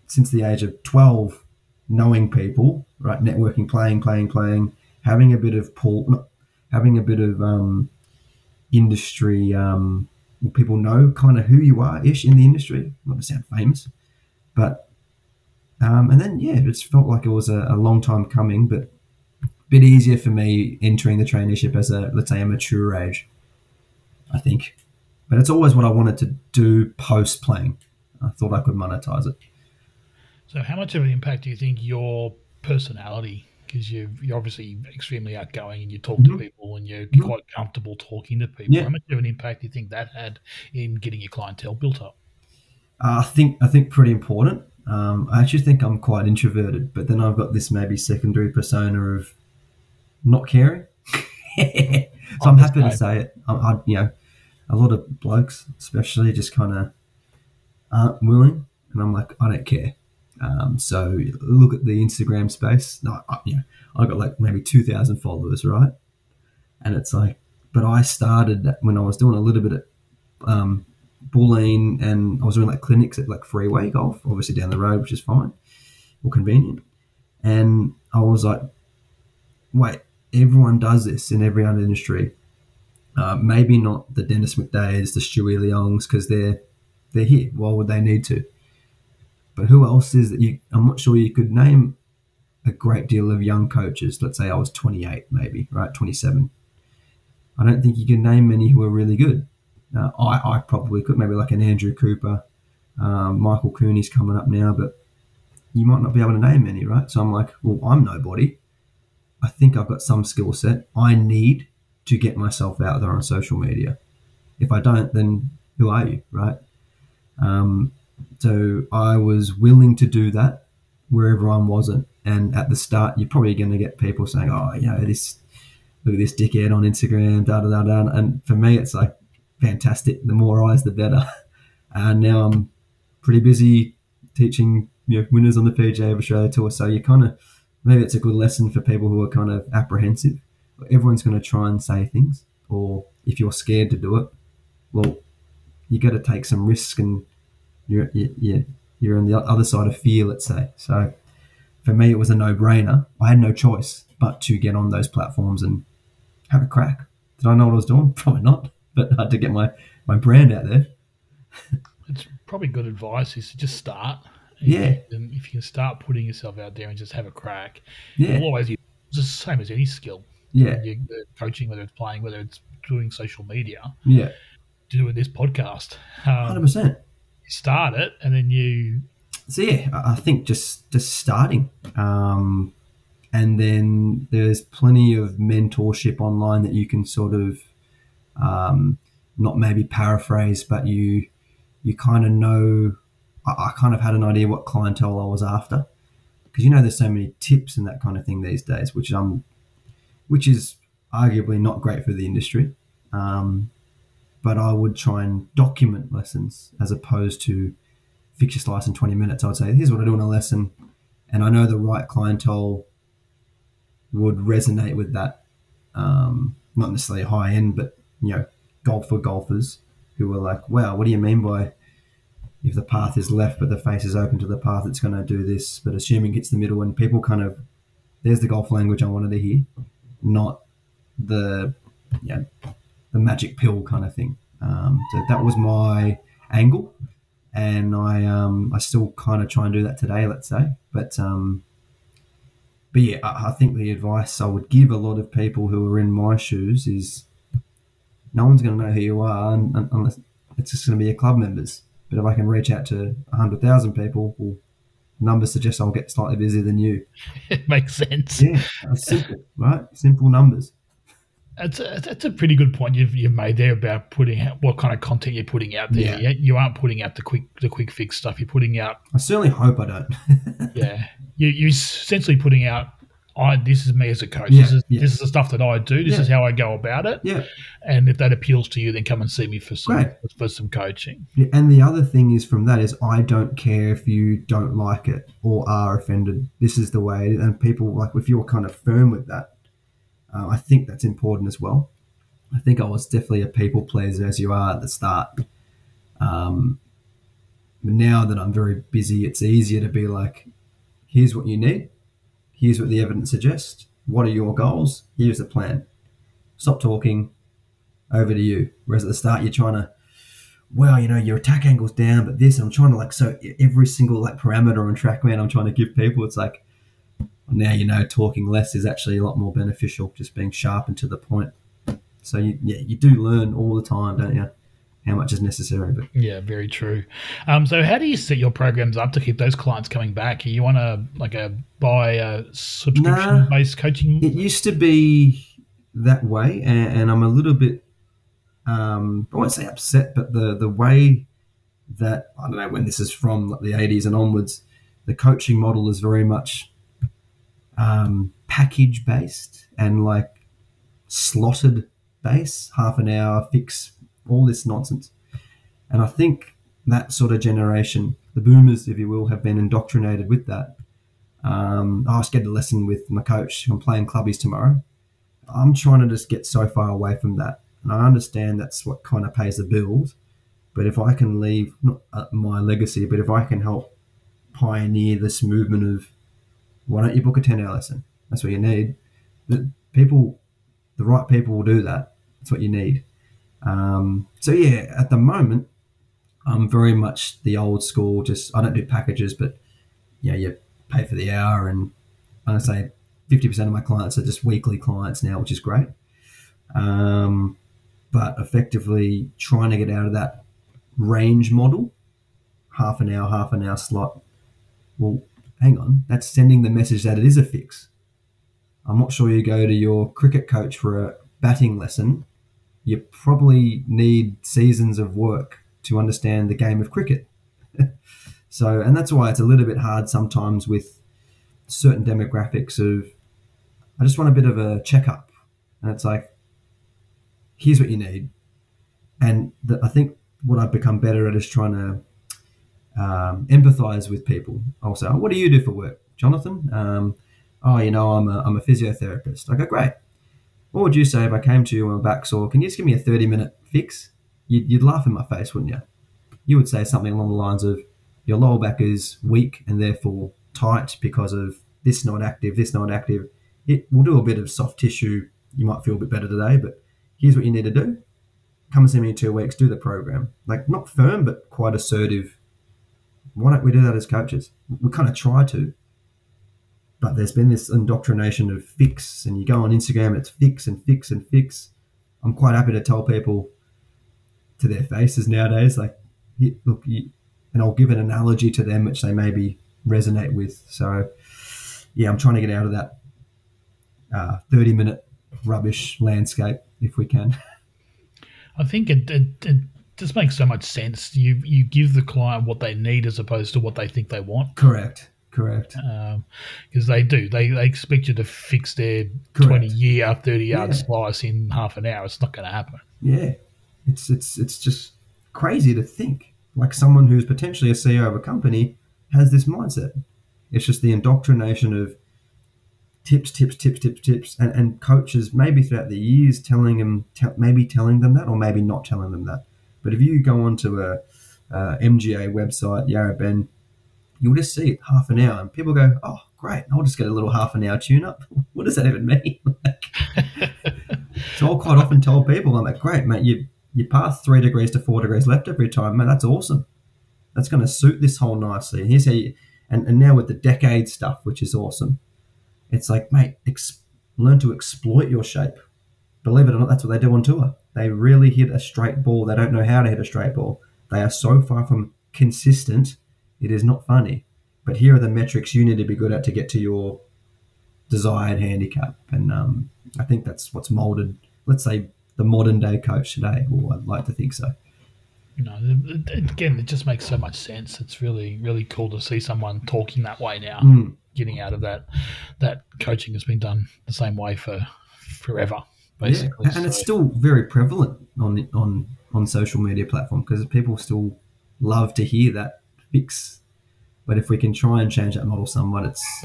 B: since the age of 12, knowing people, right? Networking, playing, playing, playing, having a bit of pull, having a bit of um, industry. Um, people know kind of who you are ish in the industry. Not to sound famous, but um, and then yeah, it just felt like it was a, a long time coming, but a bit easier for me entering the traineeship as a let's say a mature age. I think, but it's always what I wanted to do post playing. I thought I could monetize it.
A: So, how much of an impact do you think your personality, because you you're obviously extremely outgoing and you talk to
B: Mhm.
A: people and you're
B: Mhm.
A: quite comfortable talking to people,
B: Yeah.
A: how much of an impact do you think that had in getting your clientele built up?
B: Uh, I think I think pretty important. Um, I actually think I'm quite introverted, but then I've got this maybe secondary persona of not caring. so I'm happy to say it. I, I, you know, a lot of blokes, especially, just kind of aren't willing, and I'm like, I don't care. Um, so look at the Instagram space. No, I, you know, I got like maybe two thousand followers, right? And it's like, but I started when I was doing a little bit of um, Bulleen, and I was doing like clinics at like Freeway Golf, obviously down the road, which is fine or convenient. And I was like, wait, everyone does this in every other industry. Uh, maybe not the Dennis McDades, the Stewie Leongs, because they're they're here. Why would they need to? But who else is that you? I'm not sure you could name a great deal of young coaches. Let's say I was 28, maybe right, 27. I don't think you can name many who are really good. Uh, I, I probably could, maybe like an Andrew Cooper, um, Michael Cooney's coming up now, but you might not be able to name any, right? So I'm like, well, I'm nobody. I think I've got some skill set. I need to get myself out there on social media. If I don't, then who are you, right? Um, so I was willing to do that where everyone wasn't. And at the start, you're probably going to get people saying, "Oh, you know, this look at this dickhead on Instagram, da da da da." And for me, it's like fantastic. The more eyes, the better. And now I'm pretty busy teaching you know, winners on the PGA of Australia tour. So you kind of maybe it's a good lesson for people who are kind of apprehensive. Everyone's going to try and say things, or if you're scared to do it, well, you got to take some risk, and you're you, you're on the other side of fear, let's say. So for me, it was a no-brainer. I had no choice but to get on those platforms and have a crack. Did I know what I was doing? Probably not, but I had to get my my brand out there.
A: it's probably good advice is to just start
B: yeah.
A: And if you can start putting yourself out there and just have a crack,
B: yeah.
A: always it's the same as any skill.
B: Yeah.
A: You, coaching, whether it's playing, whether it's doing social media.
B: Yeah.
A: Doing this podcast. Um,
B: 100%. You
A: start it and then you.
B: So, yeah, I think just, just starting. Um, and then there's plenty of mentorship online that you can sort of um, not maybe paraphrase, but you you kind of know I, I kind of had an idea what clientele I was after because you know there's so many tips and that kind of thing these days, which um, which is arguably not great for the industry. Um, but I would try and document lessons as opposed to fix your slice in 20 minutes. I would say, here's what I do in a lesson. And I know the right clientele would resonate with that. Um, not necessarily high end, but, you know, golfer golfers who are like, wow, what do you mean by if the path is left but the face is open to the path, it's going to do this. But assuming it's the middle, and people kind of, there's the golf language I wanted to hear, not the, yeah, the magic pill kind of thing. Um, so that was my angle, and I um, I still kind of try and do that today, let's say. But um, but yeah, I, I think the advice I would give a lot of people who are in my shoes is no one's going to know who you are unless it's just going to be your club members. But if I can reach out to 100,000 people, well, numbers suggest I'll get slightly busier than you.
A: It makes sense.
B: Yeah, simple, right? Simple numbers.
A: That's a, that's a pretty good point you've, you've made there about putting out what kind of content you're putting out there. Yeah. You aren't putting out the quick the quick fix stuff. You're putting out.
B: I certainly hope I don't.
A: yeah, you, you're essentially putting out I this is me as a coach. Yeah, this is yeah. this is the stuff that I do. This yeah. is how I go about it.
B: Yeah.
A: And if that appeals to you, then come and see me for some Great. for some coaching.
B: and the other thing is from that is I don't care if you don't like it or are offended. This is the way, and people like if you're kind of firm with that, uh, I think that's important as well. I think I was definitely a people pleaser as you are at the start. Um, but now that I'm very busy, it's easier to be like, here's what you need Here's what the evidence suggests. What are your goals? Here's the plan. Stop talking. Over to you. Whereas at the start, you're trying to, well, you know, your attack angle's down, but this, I'm trying to like, so every single like parameter on TrackMan, I'm trying to give people, it's like, now you know, talking less is actually a lot more beneficial, just being sharp and to the point. So you, yeah, you do learn all the time, don't you? How much is necessary. But
A: yeah, very true. Um, so how do you set your programs up to keep those clients coming back? You want to like a buy a subscription nah, based coaching?
B: It used to be that way, and, and I'm a little bit um, I won't say upset, but the the way that I don't know when this is from like the 80s and onwards, the coaching model is very much um, package based and like slotted base, half an hour, fix, all this nonsense. And I think that sort of generation, the boomers, if you will, have been indoctrinated with that. Um, I was getting a lesson with my coach. I'm playing clubbies tomorrow. I'm trying to just get so far away from that. And I understand that's what kind of pays the bills. But if I can leave not uh, my legacy, but if I can help pioneer this movement of why don't you book a 10 hour lesson? That's what you need. The people, the right people will do that. That's what you need. Um, so yeah, at the moment, I'm very much the old school. Just I don't do packages, but yeah, you pay for the hour, and I say 50% of my clients are just weekly clients now, which is great. Um, but effectively trying to get out of that range model, half an hour, half an hour slot. Well, hang on, that's sending the message that it is a fix. I'm not sure you go to your cricket coach for a batting lesson. You probably need seasons of work to understand the game of cricket. so, and that's why it's a little bit hard sometimes with certain demographics of, I just want a bit of a checkup. And it's like, here's what you need. And the, I think what I've become better at is trying to um, empathize with people. I'll say, oh, what do you do for work, Jonathan? Um, oh, you know, I'm a, I'm a physiotherapist. I go, great. What would you say if I came to you on my back sore? Can you just give me a 30 minute fix? You'd, you'd laugh in my face, wouldn't you? You would say something along the lines of, your lower back is weak and therefore tight because of this not active, this not active. It will do a bit of soft tissue. You might feel a bit better today, but here's what you need to do. Come and see me in two weeks, do the program. Like, not firm, but quite assertive. Why don't we do that as coaches? We kind of try to, but there's been this indoctrination of fix, and you go on Instagram, it's fix and fix and fix. I'm quite happy to tell people to their faces nowadays, like, look, you, and I'll give an analogy to them which they maybe resonate with. So, yeah, I'm trying to get out of that uh, 30 minute rubbish landscape if we can.
A: I think it, it, it just makes so much sense. You you give the client what they need as opposed to what they think they want.
B: Correct. Correct.
A: Because um, they do. They, they expect you to fix their Correct. 20 year, 30 yard yeah. slice in half an hour. It's not going to happen.
B: Yeah. It's, it's, it's just crazy to think. Like someone who's potentially a CEO of a company has this mindset. It's just the indoctrination of tips, tips, tips, tips, tips, and, and coaches maybe throughout the years telling them, te- maybe telling them that, or maybe not telling them that. But if you go onto a, a MGA website, Yarra Bend, you'll just see it half an hour, and people go, "Oh, great! I'll just get a little half an hour tune up." What does that even mean? so I'll quite often tell people, "I'm like, great, mate. You you pass three degrees to four degrees left every time, man. That's awesome. That's going to suit this hole nicely." And here's how you, and, and now with the decade stuff, which is awesome it's like, mate, ex- learn to exploit your shape. Believe it or not, that's what they do on tour. They really hit a straight ball. They don't know how to hit a straight ball. They are so far from consistent, it is not funny. But here are the metrics you need to be good at to get to your desired handicap. And um, I think that's what's molded, let's say, the modern day coach today. Or I'd like to think so.
A: You know, again, it just makes so much sense. It's really, really cool to see someone talking that way now. Mm getting out of that that coaching has been done the same way for forever basically
B: yeah. and so. it's still very prevalent on the, on on social media platform because people still love to hear that fix but if we can try and change that model somewhat it's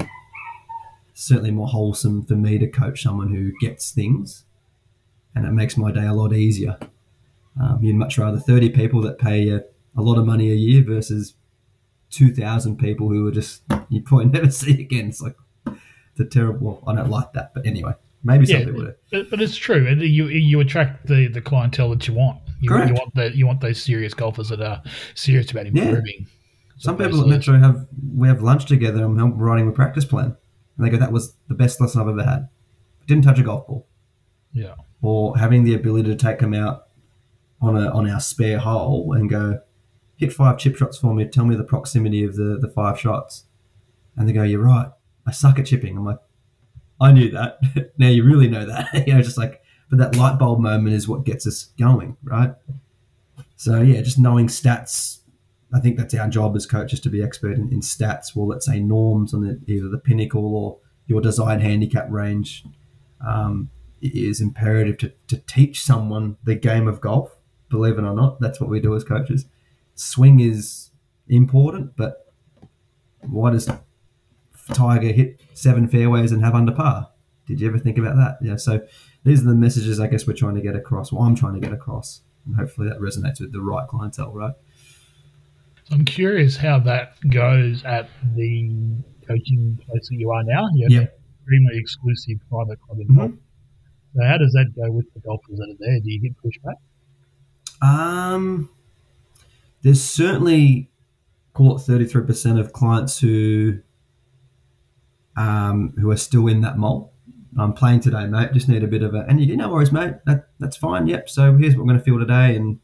B: certainly more wholesome for me to coach someone who gets things and it makes my day a lot easier um, you'd much rather 30 people that pay a, a lot of money a year versus 2,000 people who are just, you probably never see again. It's like, it's a terrible, I don't like that. But anyway, maybe some yeah, people do.
A: But, but it's true. You, you attract the, the clientele that you want. You, Correct. you want the, you want those serious golfers that are serious about improving. Yeah.
B: Some people at Metro have, we have lunch together and I'm writing a practice plan. And they go, that was the best lesson I've ever had. Didn't touch a golf ball.
A: Yeah.
B: Or having the ability to take them out on a on our spare hole and go, hit five chip shots for me. Tell me the proximity of the, the five shots. And they go, You're right. I suck at chipping. I'm like, I knew that. now you really know that. you know, just like, but that light bulb moment is what gets us going, right? So yeah, just knowing stats. I think that's our job as coaches to be expert in, in stats. Well, let's say norms on the, either the pinnacle or your desired handicap range. Um, is imperative to, to teach someone the game of golf. Believe it or not, that's what we do as coaches. Swing is important, but why does Tiger hit seven fairways and have under par? Did you ever think about that? Yeah. So these are the messages I guess we're trying to get across. Well, I'm trying to get across, and hopefully that resonates with the right clientele, right?
A: So I'm curious how that goes at the coaching place that you are now. You have
B: yep.
A: extremely exclusive private club involved. Mm-hmm. So how does that go with the golfers that are there? Do you get pushback?
B: Um, there's certainly call it 33% of clients who um, who are still in that mold. I'm playing today, mate. Just need a bit of a, and you get no worries, mate. That, that's fine. Yep. So here's what we're going to feel today, and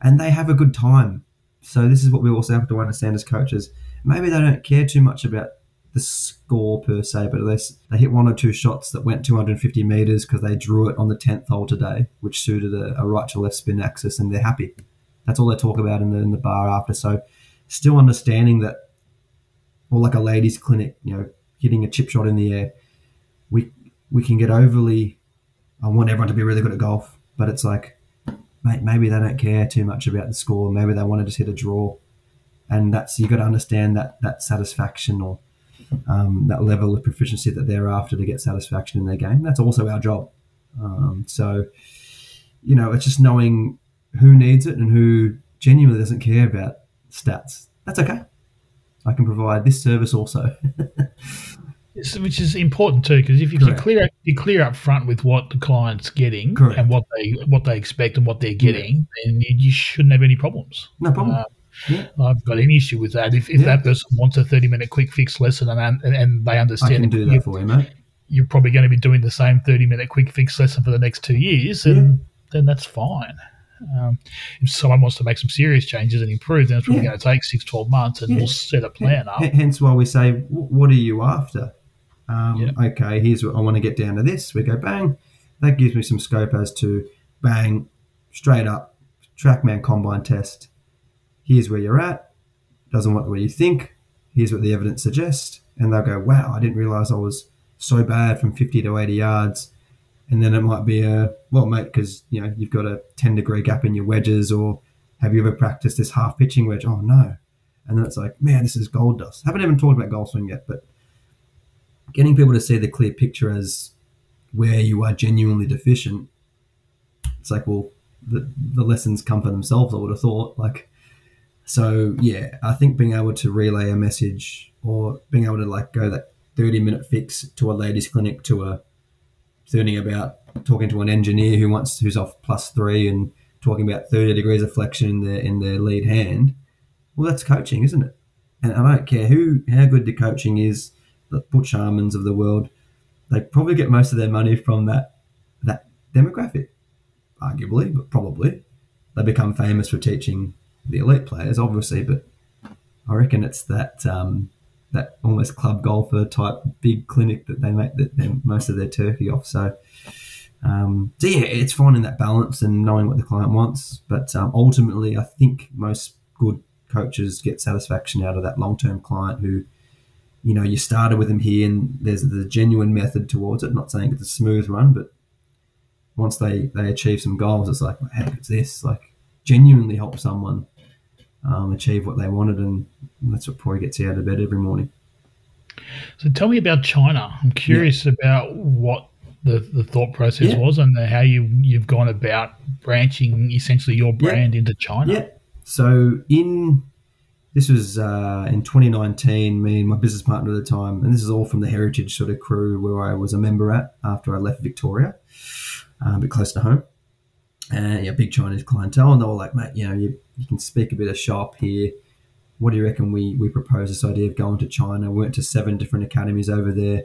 B: and they have a good time. So this is what we also have to understand as coaches. Maybe they don't care too much about the score per se, but at least they hit one or two shots that went 250 meters because they drew it on the 10th hole today, which suited a, a right to left spin axis, and they're happy. That's all they talk about in the, in the bar after. So still understanding that, or like a ladies' clinic, you know, hitting a chip shot in the air, we we can get overly. I want everyone to be really good at golf, but it's like, maybe they don't care too much about the score. Maybe they want to just hit a draw, and that's you got to understand that that satisfaction or um, that level of proficiency that they're after to get satisfaction in their game. That's also our job. Um, so, you know, it's just knowing who needs it and who genuinely doesn't care about stats. That's okay. I can provide this service also.
A: which is important too, because if you, you clear you clear up front with what the client's getting
B: Correct.
A: and what they what they expect and what they're getting, yeah. then you, you, shouldn't have any problems.
B: No problem. Uh,
A: yeah. I've got any issue with that. If, if yeah. that person wants a thirty minute quick fix lesson and and, and they understand, I
B: can do that for you, mate.
A: You're probably going to be doing the same thirty minute quick fix lesson for the next two years, and then that's fine. Um, if someone wants to make some serious changes and improve, then it's probably yeah. going to take six, 12 months and yeah. we'll set a plan up.
B: Hence why we say, what are you after? Um, yeah. Okay, here's what I want to get down to this. We go bang. That gives me some scope as to bang, straight up, TrackMan combine test. Here's where you're at. Doesn't want where you think. Here's what the evidence suggests. And they'll go, wow, I didn't realize I was so bad from 50 to 80 yards and then it might be a well, mate, because you know you've got a ten degree gap in your wedges, or have you ever practiced this half pitching wedge? Oh no, and then it's like, man, this is gold dust. haven't even talked about golf swing yet, but getting people to see the clear picture as where you are genuinely deficient. It's like, well, the the lessons come for themselves. I would have thought, like, so yeah, I think being able to relay a message or being able to like go that thirty minute fix to a ladies' clinic to a learning about talking to an engineer who wants who's off plus three and talking about 30 degrees of flexion in their in their lead hand well that's coaching isn't it and i don't care who how good the coaching is the butch of the world they probably get most of their money from that that demographic arguably but probably they become famous for teaching the elite players obviously but i reckon it's that um, that almost club golfer type big clinic that they make that they, most of their turkey off. So, um, so yeah, it's finding that balance and knowing what the client wants. But um, ultimately, I think most good coaches get satisfaction out of that long term client who, you know, you started with them here and there's the genuine method towards it. not saying it's a smooth run, but once they they achieve some goals, it's like, heck, it's this like genuinely help someone um, achieve what they wanted, and that's what probably gets you out of bed every morning.
A: So tell me about China. I'm curious yeah. about what the, the thought process yeah. was and how you you've gone about branching essentially your brand yeah. into China.
B: Yeah. So in this was uh, in 2019. Me and my business partner at the time, and this is all from the heritage sort of crew where I was a member at after I left Victoria, uh, a bit close to home. And yeah, big Chinese clientele, and they were like, "Mate, you know, you you can speak a bit of shop here. What do you reckon? We we proposed this idea of going to China. We went to seven different academies over there,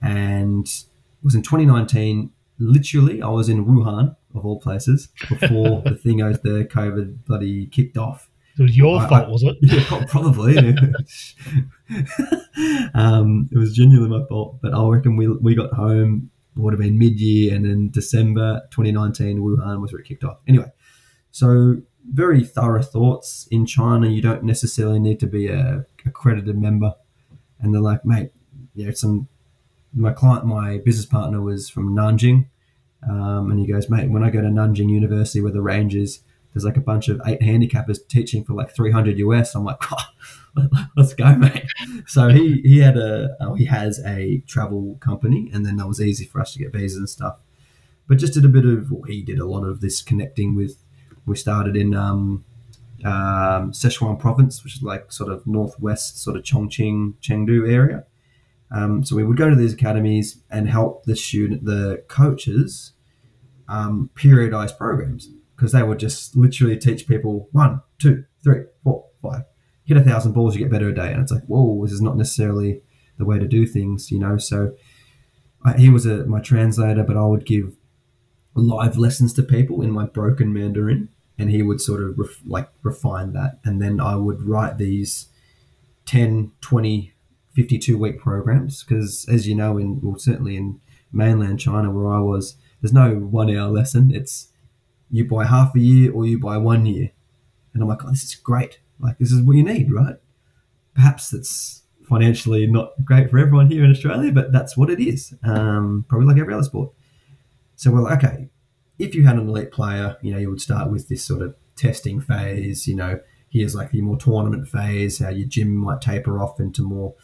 B: and it was in 2019. Literally, I was in Wuhan of all places before the thing out the COVID bloody kicked off.
A: It was your I, fault, I, was it?
B: Yeah, probably. um, it was genuinely my fault, but I reckon we we got home. would have been mid year, and in December 2019, Wuhan was where it kicked off. Anyway, so very thorough thoughts. In China, you don't necessarily need to be a accredited member. And they're like, mate, you know, some my client, my business partner was from Nanjing, um, and he goes, mate, when I go to Nanjing University where the range is, there's like a bunch of eight handicappers teaching for like 300 US. I'm like, oh, let's go, mate. So he he had a oh, he has a travel company, and then that was easy for us to get visas and stuff. But just did a bit of well, he did a lot of this connecting with. We started in um, um, Sichuan province, which is like sort of northwest, sort of Chongqing, Chengdu area. Um, so we would go to these academies and help the student, the coaches, um, periodize programs because they would just literally teach people one, two, three, four, five, hit a thousand balls, you get better a day, and it's like, whoa, this is not necessarily the way to do things, you know. So I, he was a, my translator, but I would give live lessons to people in my broken Mandarin, and he would sort of ref, like refine that, and then I would write these 10, 20 52 week programs because, as you know, in well, certainly in mainland China where I was, there's no one hour lesson. It's you buy half a year or you buy one year. And I'm like, oh, this is great. Like, this is what you need, right? Perhaps it's financially not great for everyone here in Australia, but that's what it is. Um, probably like every other sport. So we're like, okay, if you had an elite player, you know, you would start with this sort of testing phase, you know, here's like the more tournament phase, how your gym might taper off into more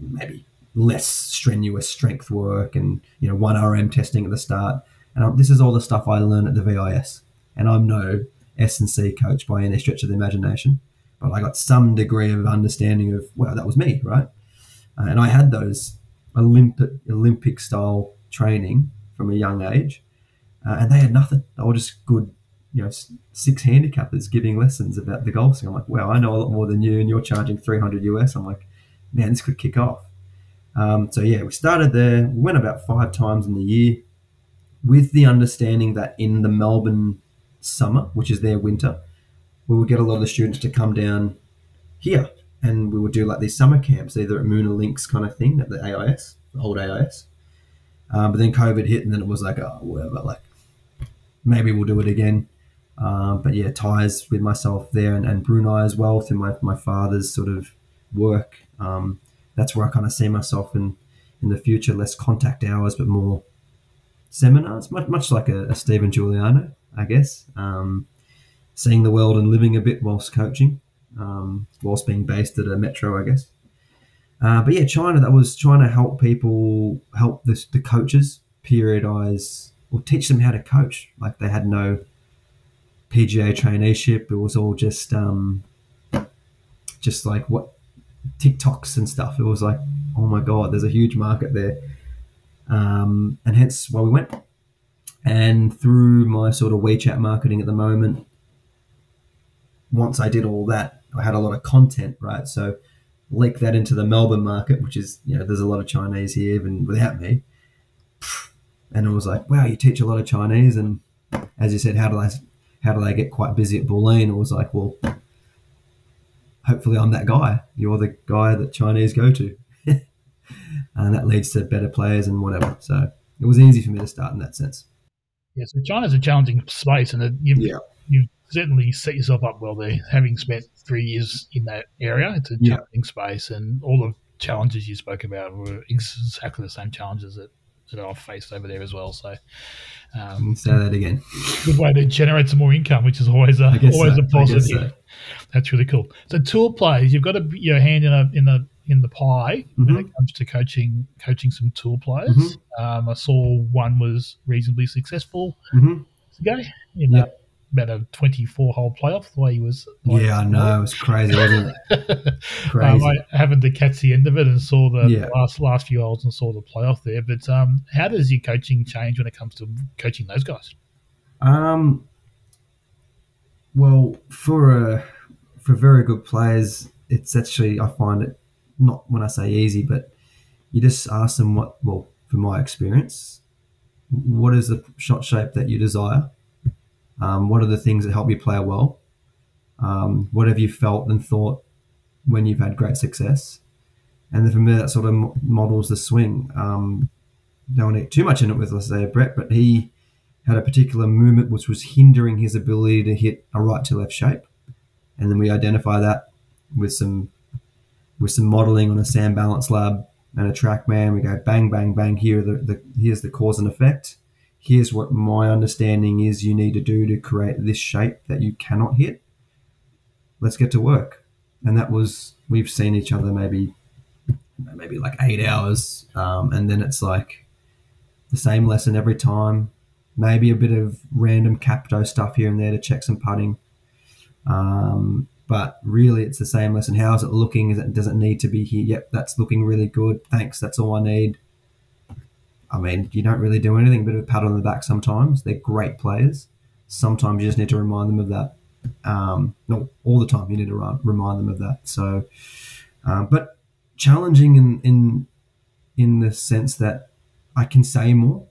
B: maybe less strenuous strength work and you know one RM testing at the start. And I'm, this is all the stuff I learned at the VIS. And I'm no S and C coach by any stretch of the imagination, but I got some degree of understanding of well, that was me, right? Uh, and I had those Olympic Olympic style training from a young age, uh, and they had nothing. They were just good, you know, six handicappers giving lessons about the golf swing. I'm like, wow, I know a lot more than you, and you're charging 300 US. I'm like, man, this could kick off. Um, so yeah, we started there. We went about five times in the year, with the understanding that in the Melbourne summer, which is their winter, we would get a lot of the students to come down here, and we would do like these summer camps, either at Moonah Links kind of thing at the AIS, the old AIS. Um, but then COVID hit, and then it was like, oh, whatever, like maybe we'll do it again. Um, but yeah, ties with myself there and, and Brunei as well through my, my father's sort of work um, that's where I kind of see myself in in the future. Less contact hours, but more seminars, much much like a, a Stephen Giuliano, I guess. Um, seeing the world and living a bit whilst coaching, um, whilst being based at a metro, I guess. Uh, but yeah, China, that was trying to help people, help the, the coaches periodize or teach them how to coach. Like they had no PGA traineeship. It was all just, um, just like what TikToks and stuff. It was like, oh my god, there's a huge market there, um, and hence why we went. And through my sort of WeChat marketing at the moment, once I did all that, I had a lot of content, right? So leak that into the Melbourne market, which is you know there's a lot of Chinese here, even without me. And it was like, wow, you teach a lot of Chinese, and as you said, how do I how do they get quite busy at Bulleen? It was like, well, hopefully I'm that guy. You're the guy that Chinese go to. And that leads to better players and whatever. So it was easy for me to start in that sense.
A: Yeah, so China's a challenging space, and you've, yeah. you've certainly set yourself up well there, having spent three years in that area. It's a challenging yeah. space, and all the challenges you spoke about were exactly the same challenges that, that I've faced over there as well. So,
B: um, say that again.
A: Good way to generate some more income, which is always a always so. a positive. So. That's really cool. So tour plays, you've got to your hand in a in the in the pie mm-hmm. when it comes to coaching coaching some tour players. Mm-hmm. Um, I saw one was reasonably successful mm-hmm. ago in about a twenty four hole playoff. The way he was.
B: Yeah, I know it was crazy, wasn't it? crazy.
A: Um, I happened to catch the end of it and saw the yeah. last last few holes and saw the playoff there. But um, how does your coaching change when it comes to coaching those guys?
B: Um. Well, for a for very good players, it's actually I find it not when I say easy, but you just ask them what. Well, from my experience, what is the shot shape that you desire? Um, what are the things that help you play well? Um, what have you felt and thought when you've had great success? And then from there, that sort of models the swing. Um, don't want to get too much in it with, let's say, Brett, but he had a particular movement which was hindering his ability to hit a right to left shape and then we identify that with some with some modeling on a SAM BalanceLab and a TrackMan. We go bang, bang, bang. Here, the, the here's the cause and effect. Here's what my understanding is you need to do to create this shape that you cannot hit. Let's get to work. And that was we've seen each other maybe maybe like eight hours, um, and then it's like the same lesson every time. Maybe a bit of random capto stuff here and there to check some putting. Um, but really, it's the same lesson. How is it looking? Is it, does it need to be here? Yep, that's looking really good. Thanks, that's all I need. I mean, you don't really do anything, of a pat on the back sometimes. They're great players. Sometimes you just need to remind them of that. Um, not all the time, you need to remind them of that. So, um, but challenging in, in in the sense that I can say more,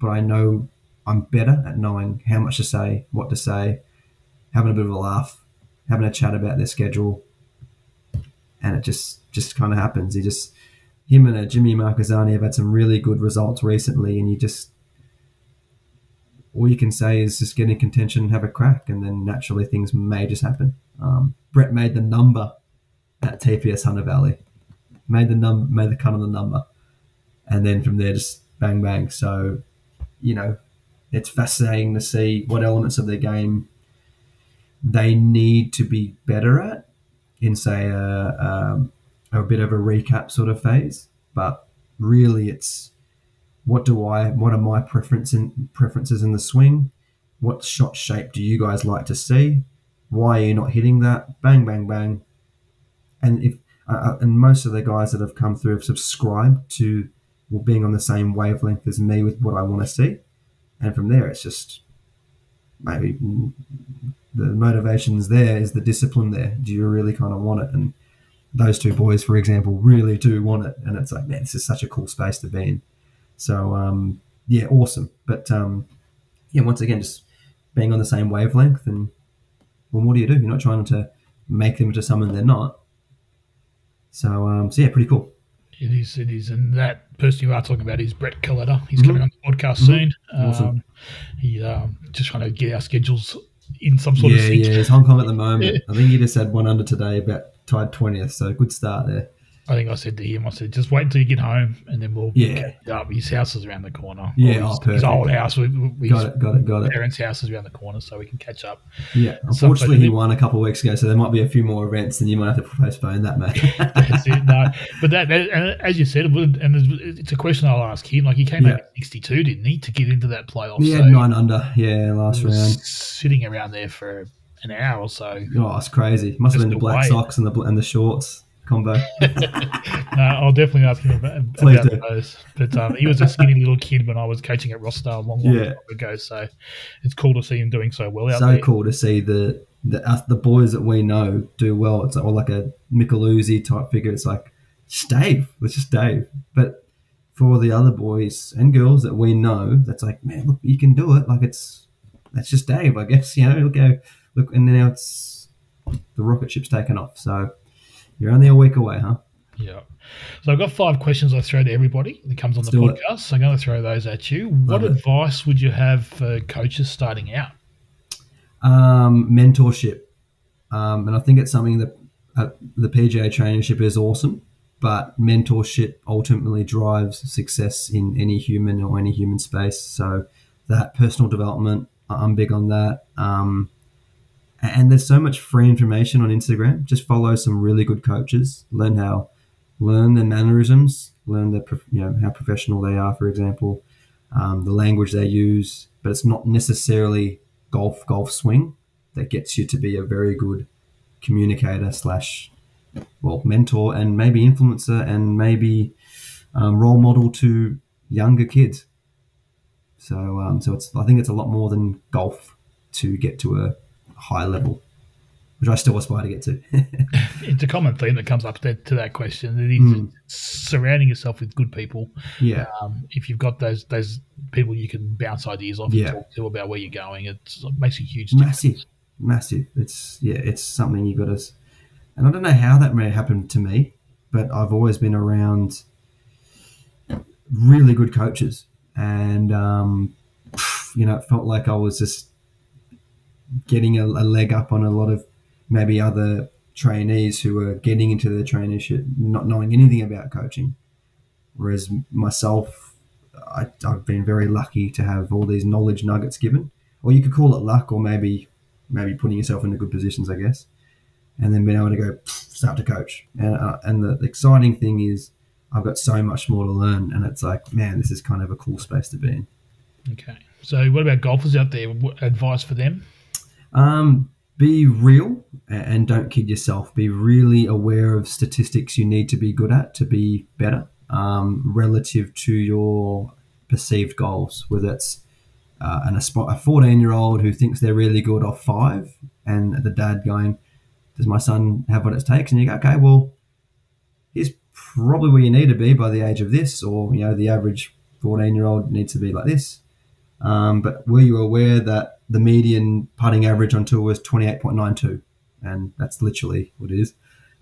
B: but I know I'm better at knowing how much to say, what to say, having a bit of a laugh, having a chat about their schedule, and it just just kind of happens. He just him and a Jimmy Marcazzani have had some really good results recently, and you just all you can say is just get in contention and have a crack, and then naturally things may just happen. Um, Brett made the number at TPS Hunter Valley, made the num made the cut on the number, and then from there just bang bang. So, you know, it's fascinating to see what elements of their game they need to be better at in, say, a, um, a bit of a recap sort of phase. But really, it's what do I, what are my preference in, preferences in the swing? What shot shape do you guys like to see? Why are you not hitting that? Bang, bang, bang. And if uh, uh and most of the guys that have come through have subscribed to being on the same wavelength as me with what I want to see, and from there it's just maybe the motivation's there is the discipline there do you really kind of want it and those two boys for example really do want it and it's like man this is such a cool space to be in so um, yeah awesome but um, yeah once again just being on the same wavelength and well what do you do you're not trying to make them into someone they're not so um, so yeah pretty cool
A: it is, it is, and that person you are talking about is Brett Coletta. He's mm-hmm. coming on the podcast mm-hmm. soon. Awesome. Um, he's um, just trying to get our schedules in some sort
B: yeah,
A: of.
B: Yeah, it's Hong Kong at the moment. I think he just had one under today, about tied twentieth. So good start there.
A: I think I said to him, I said, just wait until you get home, and then we'll
B: yeah.
A: Up. His house is around the corner.
B: Yeah,
A: his, oh, his, old house. We, we,
B: got it, got it, got
A: it. Parents' house is around the corner, so we can catch up.
B: Yeah, unfortunately, he won a couple of weeks ago, so there might be a few more events, and you might have to postpone that, mate.
A: That's it. No, but that, and as you said, and it's a question I'll ask him. Like he came yeah. out at sixty-two, didn't he, to get into that playoff?
B: Yeah, so nine under. Yeah, last round.
A: Sitting around there for an hour or so.
B: Oh, it's crazy. Must have been the black socks and the and the shorts combo.
A: no, I'll definitely ask him about, about those. But um, he was a skinny little kid when I was coaching at Rossdale long, long yeah. ago. So it's cool to see him doing so well out
B: so
A: there.
B: cool to see the the, the boys that we know do well. It's all like a Micheluzzi type figure. It's like just Dave. It's just Dave. But for the other boys and girls that we know, that's like, man, look, you can do it. Like it's that's just Dave, I guess. You know, look look, and now it's the rocket ship's taken off. So you're only a week away, huh?
A: Yeah. So I've got five questions I throw to everybody that comes on Let's the podcast. It. So I'm going to throw those at you. Love what it. advice would you have for coaches starting out?
B: Um, mentorship. Um, and I think it's something that uh, the PGA traineeship is awesome, but mentorship ultimately drives success in any human or any human space. So that personal development, I'm big on that. Um, and there's so much free information on Instagram. Just follow some really good coaches. Learn how, learn their mannerisms. Learn the you know how professional they are, for example, um, the language they use. But it's not necessarily golf golf swing that gets you to be a very good communicator slash well mentor and maybe influencer and maybe um, role model to younger kids. So um, so it's I think it's a lot more than golf to get to a high level, which I still aspire to get to.
A: it's a common theme that comes up to, to that question. It is mm. surrounding yourself with good people.
B: Yeah.
A: Um, if you've got those those people you can bounce ideas off yeah. and talk to about where you're going, it makes a huge
B: difference. massive, massive. It's yeah, it's something you've got to. And I don't know how that may happen to me, but I've always been around really good coaches, and um, you know, it felt like I was just getting a, a, leg up on a lot of maybe other trainees who are getting into their traineeship, not knowing anything about coaching. Whereas myself, I, I've been very lucky to have all these knowledge nuggets given, or you could call it luck, or maybe maybe putting yourself into good positions, I guess, and then being able to go start to coach. And, uh, and the, the exciting thing is, I've got so much more to learn, and it's like, man, this is kind of a cool space to be in.
A: Okay. So, what about golfers out there? What advice for them?
B: Um, be real and don't kid yourself. Be really aware of statistics you need to be good at to be better um, relative to your perceived goals, whether it's uh, a 14 year old who thinks they're really good off five, and the dad going, Does my son have what it takes? And you go, Okay, well, here's probably where you need to be by the age of this, or, you know, the average 14 year old needs to be like this. Um, but were you aware that the median putting average on tour was 28.92? And that's literally what it is.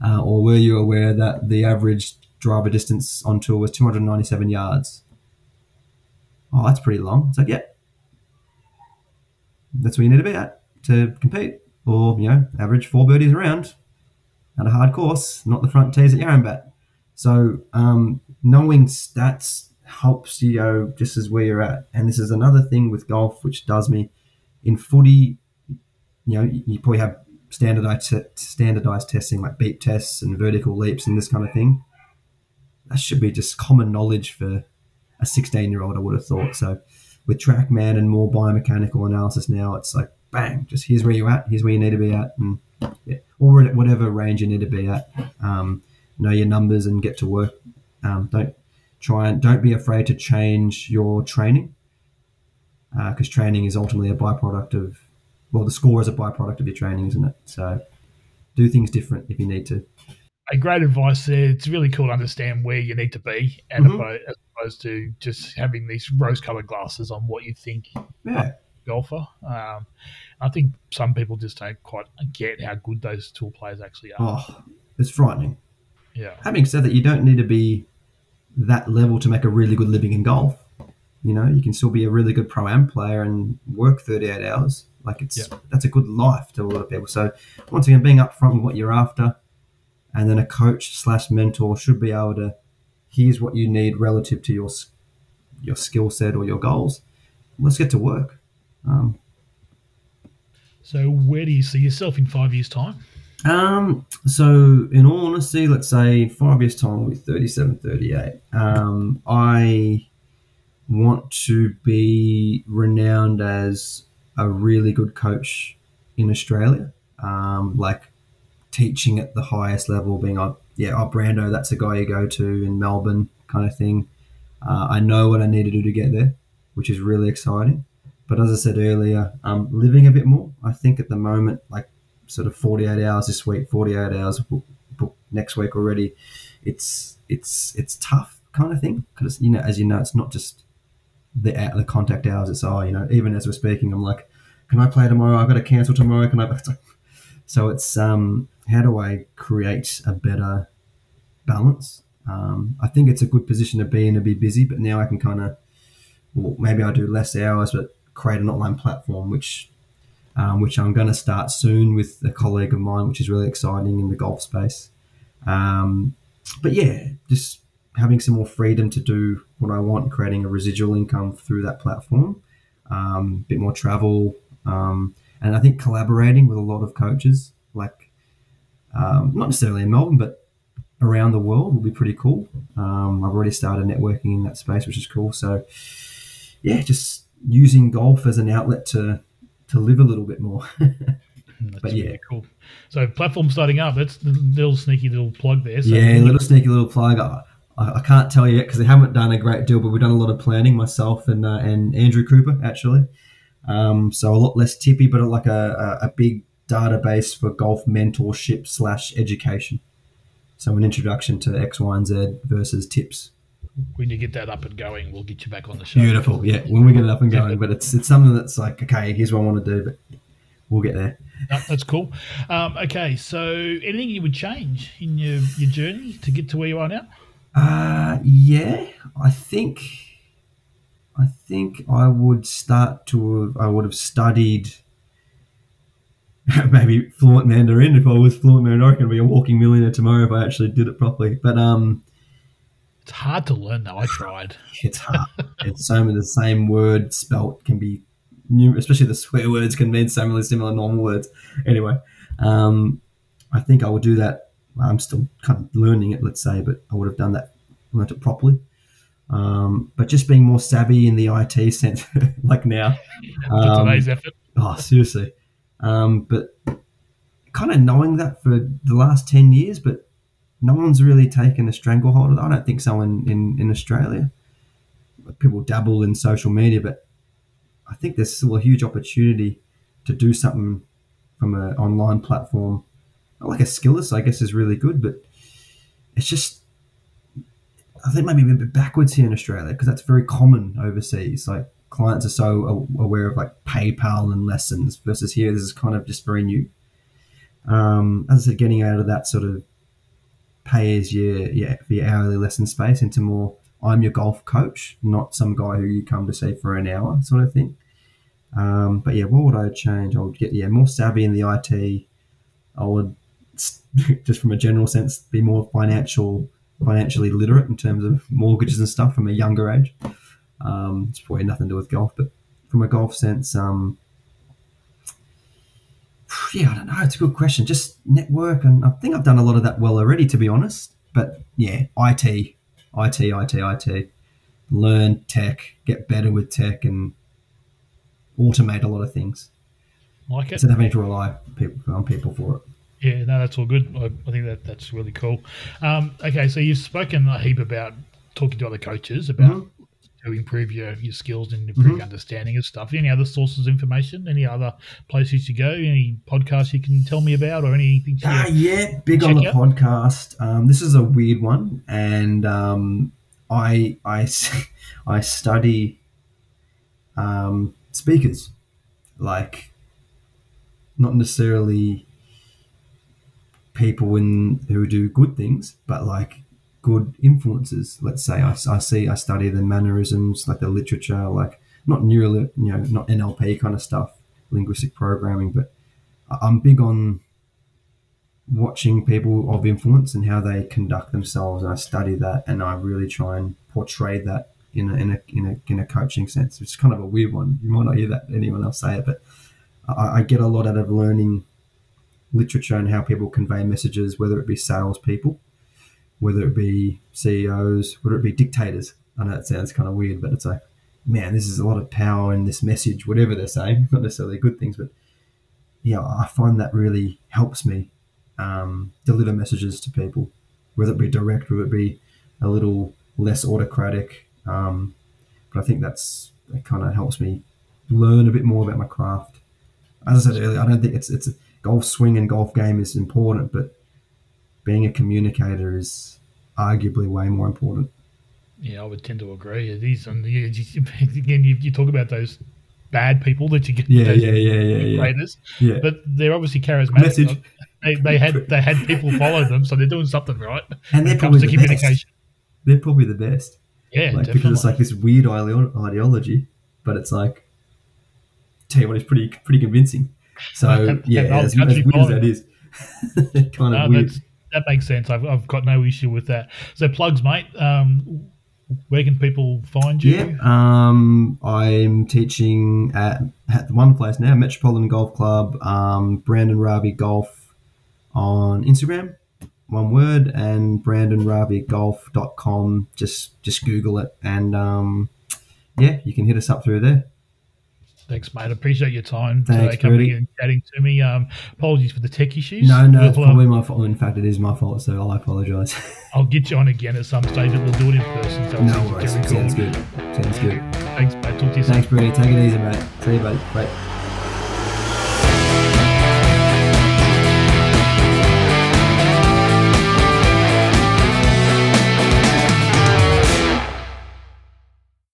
B: Uh, or were you aware that the average driver distance on tour was 297 yards? Oh, that's pretty long. It's like, yeah, that's where you need to be at to compete. Or, you know, average four birdies around at a hard course, not the front tees at Yarrambat. So, um, knowing stats helps you know just as where you're at. And this is another thing with golf which does me in footy. You know, you probably have standardized standardized testing like beep tests and vertical leaps and this kind of thing. That should be just common knowledge for a 16 year old. I would have thought so. With TrackMan and more biomechanical analysis now, it's like bang, just here's where you're at, here's where you need to be at, and yeah, or whatever range you need to be at. Um, know your numbers and get to work. Um, don't try and don't be afraid to change your training because uh, training is ultimately a byproduct of well the score is a byproduct of your training isn't it? So do things different if you need to.
A: A great advice there. It's really cool to understand where you need to be and mm-hmm. as opposed to just having these rose colored glasses on what you think
B: yeah.
A: golfer um, i think some people just don't quite get how good those tool players actually are.
B: Oh it's frightening.
A: Yeah.
B: Having said that you don't need to be that level to make a really good living in golf. You know, you can still be a really good pro am player and work 38 hours. Like it's that's a good life to a lot of people. So once again, being upfront with what you're after, and then a coach slash mentor should be able to here's what you need relative to your your skill set or your goals. Let's get to work. Um,
A: so where do you see yourself in five years' time?
B: Um, so, in all honesty, let's say five years' time with 37, 38. Um, I want to be renowned as a really good coach in Australia, um, like teaching at the highest level, being a yeah, oh, Brando, that's a guy you go to in Melbourne, kind of thing. Uh, I know what I need to do to get there, which is really exciting. But as I said earlier, I'm living a bit more. I think at the moment, like sort of 48 hours this week, 48 hours book next week already. It's it's it's tough kind of thing because you know as you know it's not just the the contact hours. It's oh you know even as we're speaking, I'm like, can I play tomorrow? I've got to cancel tomorrow. Can I? So it's um how do I create a better balance? Um, I think it's a good position to be in to be busy, but now I can kind of well, maybe I do less hours, but create an online platform which um, which I'm going to start soon with a colleague of mine, which is really exciting in the golf space. Um, but yeah, just having some more freedom to do what I want, creating a residual income through that platform, um, a bit more travel, um, and I think collaborating with a lot of coaches, like um, not necessarily in Melbourne, but around the world will be pretty cool. Um, I've already started networking in that space, which is cool. So yeah, just using golf as an outlet to to live a little bit more.
A: That's but yeah, cool. So platform starting up. That's the little sneaky little plug there. So
B: yeah, little sneaky little plug. I, I can't tell you yet because they haven't done a great deal, but we've done a lot of planning myself and uh, and Andrew Cooper actually. Um, so a lot less tippy, but like a, a, a big database for golf mentorship slash education. So an introduction to X, Y, and Z versus tips
A: when you get that up and going, we'll get you back on the show.
B: Beautiful, yeah. When we get it up and going, but it's it's something that's like, okay, here's what I want to do, but we'll get there.
A: No, that's cool. Um, okay, so anything you would change in your your journey to get to where you are now?
B: Uh, yeah, I think I think I would start to have, I would have studied maybe fluent Mandarin if I was fluent Mandarin. I could be a walking millionaire tomorrow if I actually did it properly. But um,
A: It's hard to learn though. I tried.
B: it's hard. it's so many the same word spelt can be new, especially the swear words can mean so many similar normal words. Anyway, um, I think I will do that. I'm still kind of learning it, let's say, but I would have done that, learned it properly. Um, but just being more savvy in the IT sense, like now.
A: Um, today's effort.
B: Oh, seriously. Um, but kind of knowing that for the last 10 years, but no one's really taken a stranglehold of that. I don't think so in, in, in Australia. People dabble in social media, but I think there's still a huge opportunity to do something from an online platform. Like a Skillest, I guess, is really good, but it's just I think maybe a bit backwards here in Australia because that's very common overseas. Like clients are so aware of like PayPal and lessons versus here, this is kind of just very new. Um, as I said, getting out of that sort of pay as your yeah your hourly lesson space into more I'm your golf coach, not some guy who you come to see for an hour sort of thing. Um, but yeah, what would I change? I would get yeah more savvy in the IT. I would just from a general sense be more financial financially literate in terms of mortgages and stuff from a younger age. Um, it's probably nothing to do with golf, but from a golf sense, um, yeah, I don't know. It's a good question. Just network, and I think I've done a lot of that well already, to be honest. But yeah, IT, IT, IT, IT. Learn tech, get better with tech, and automate a lot of things.
A: Like it.
B: Instead of having to rely people, on people for it.
A: Yeah, no, that's all good. I, I think that that's really cool. Um, okay, so you've spoken a heap about talking to other coaches about mm-hmm. to improve your, your skills and improve mm-hmm. your understanding of stuff. Any other sources of information? Any other places to go? Any podcasts you can tell me about, or anything?
B: Uh, yeah, big on the out? podcast. Um, this is a weird one, and um, I I I study um, speakers, like not necessarily people in who do good things, but like good influences. Let's say I, I see I study the mannerisms, like the literature, like not neural, you know, not NLP kind of stuff, linguistic programming, but I'm big on watching people of influence and how they conduct themselves, and I study that, and I really try and portray that in a in a in a, in a coaching sense. It's kind of a weird one. You might not hear that anyone else say it, but I, I get a lot out of learning literature and how people convey messages, whether it be salespeople, whether it be CEOs, whether it be dictators. I know it sounds kind of weird, but it's like, man, this is a lot of power in this message, whatever they're saying, not necessarily good things, but yeah, I find that really helps me um, deliver messages to people, whether it be direct, whether it be a little less autocratic. Um, but I think that's that kind of helps me learn a bit more about my craft. As I said earlier, I don't think it's it's golf swing and golf game is important, but being a communicator is arguably way more important.
A: Yeah, I would tend to agree. It is, and again, you, you talk about those bad people that you get.
B: Yeah, yeah, yeah, yeah,
A: Raiders, yeah. But they're obviously charismatic. Message. They, they had they had people follow them, so they're doing something right.
B: And they're probably the communication. Best. They're probably the best.
A: Yeah,
B: like, because it's like this weird ideology, but it's like, tell you what, it's pretty pretty convincing. So yeah, as, as weird as that is, kind of no, weird.
A: That makes sense. I've, I've got no issue with that. So plugs, mate. Um, where can people find you?
B: Yeah, um, I'm teaching at, at one place now, Metropolitan Golf Club, um, Brandon Rave Golf on Instagram, one word, and brandonravegolf.com. Just just Google it, and um, yeah, you can hit us up through there.
A: Thanks, mate. I appreciate your time
B: Thanks,
A: today coming here and chatting to me. Um, apologies for the tech issues.
B: No, no, it's probably my fault. In fact, it is my fault, so I apologise.
A: I'll get you on again at some stage, and we'll do it in person.
B: So no worries. Sounds good. Sounds good.
A: Thanks, mate. Talk to you
B: soon. Thanks, Brady. Take it easy, mate. See you, mate. Bye.